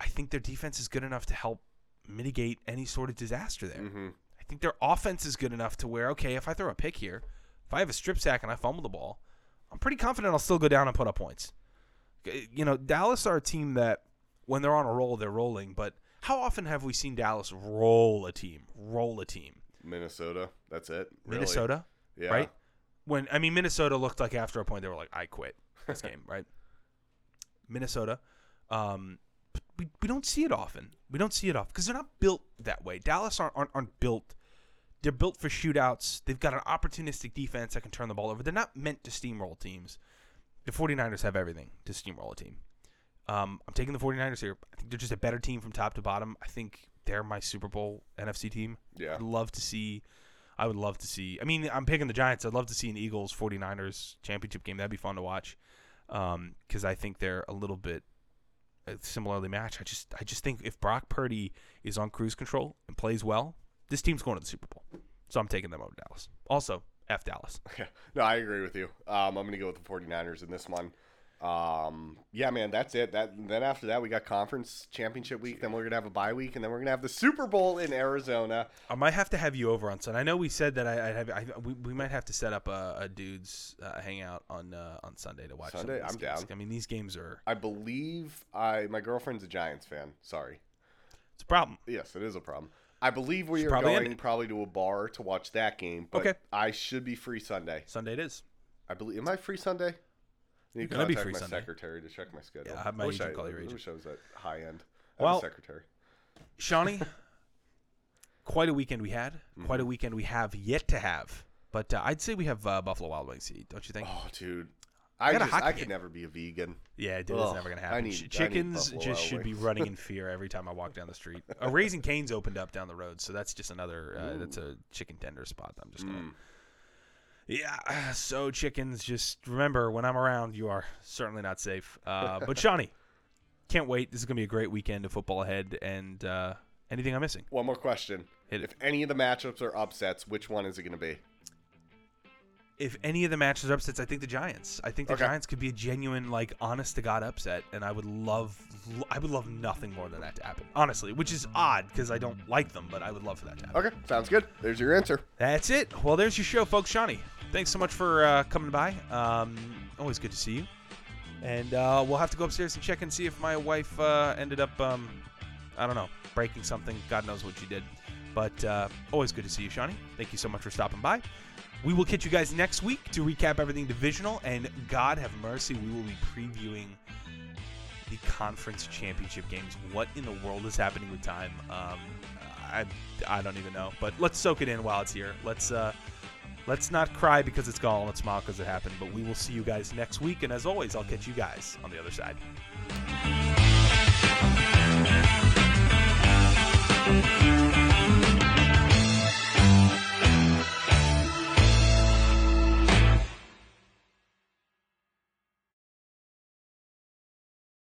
I think their defense is good enough to help mitigate any sort of disaster there.
hmm
I think their offense is good enough to where okay, if I throw a pick here, if I have a strip sack and I fumble the ball, I'm pretty confident I'll still go down and put up points. You know, Dallas are a team that when they're on a roll, they're rolling. But how often have we seen Dallas roll a team? Roll a team.
Minnesota. That's it. Really.
Minnesota,
Yeah.
right? When I mean Minnesota looked like after a point they were like, I quit this game, right? Minnesota, um, but we, we don't see it often. We don't see it often because they're not built that way. Dallas aren't, aren't aren't built. They're built for shootouts. They've got an opportunistic defense that can turn the ball over. They're not meant to steamroll teams. The 49ers have everything to steamroll a team. Um, I'm taking the 49ers here. I think they're just a better team from top to bottom. I think they're my Super Bowl NFC team.
Yeah.
I'd love to see. I would love to see. I mean, I'm picking the Giants. I'd love to see an Eagles 49ers championship game. That'd be fun to watch. Because I think they're a little bit uh, similarly matched. I just, I just think if Brock Purdy is on cruise control and plays well, this team's going to the Super Bowl. So I'm taking them over Dallas. Also, F Dallas.
Yeah. No, I agree with you. Um, I'm going to go with the 49ers in this one. Um, yeah, man, that's it. That then after that we got conference championship week. Then we're gonna have a bye week, and then we're gonna have the Super Bowl in Arizona.
I might have to have you over on Sunday. I know we said that I, I'd have. I, we, we might have to set up a, a dudes uh, hangout on uh, on Sunday to watch.
Sunday? I'm
games.
down.
I mean, these games are.
I believe I my girlfriend's a Giants fan. Sorry.
It's a problem.
Yes, it is a problem. I believe we
Should
are
probably
going probably to a bar to watch that game. But
Okay.
I should be free Sunday.
Sunday it is.
I believe. Am I free Sunday? Need to
be free
my
Sunday.
secretary to check my schedule.
Yeah, I have my
I wish
agent
I,
call your
I
agent.
wish I was at high end. I have
Well-
a secretary.
Shawnee, quite a weekend we had. Quite a
Mm-hmm.
weekend we have yet to have. But uh, I'd say we have uh, Buffalo Wild Wings to eat, don't you think?
Oh, dude. I
got a
just
hockey
I
game.
could never be a vegan.
Yeah, dude,
Ugh,
it's never gonna
I
happen.
need-
Ch-
I need
Chickens
Buffalo
just
Wild
should be
Wings.
running in fear every time I walk down the street. A Raising Cane's opened up down the road, so that's just another. Uh, that's a chicken tender spot. that I'm just gonna. Yeah. So chickens, just remember when I'm around, you are certainly not safe. Uh, but Shawnee, can't wait. This is gonna be a great weekend of football ahead. And uh, anything I'm missing?
One more question. If any of the matchups are upsets, which one is it going to be?
If any of the matches are upsets, I think the Giants. I think the
Okay.
Giants could be a genuine, like, honest to god upset, and I would love, I would love nothing more than that to happen. Honestly, which is odd because I don't like them, but I would love for that to happen.
Okay, sounds good. There's your answer.
That's it. Well, there's your show, folks. Shawnee, thanks so much for uh, coming by. Um, always good to see you. And uh, we'll have to go upstairs and check and see if my wife uh, ended up, um, I don't know, breaking something. God knows what she did. But uh, always good to see you, Shawnee. Thank you so much for stopping by. We will catch you guys next week to recap everything divisional. And God have mercy, we will be previewing the conference championship games. What in the world is happening with time? Um, I I don't even know. But let's soak it in while it's here. Let's uh, Let's not cry because it's gone. Let's smile because it happened. But we will see you guys next week. And as always, I'll catch you guys on the other side.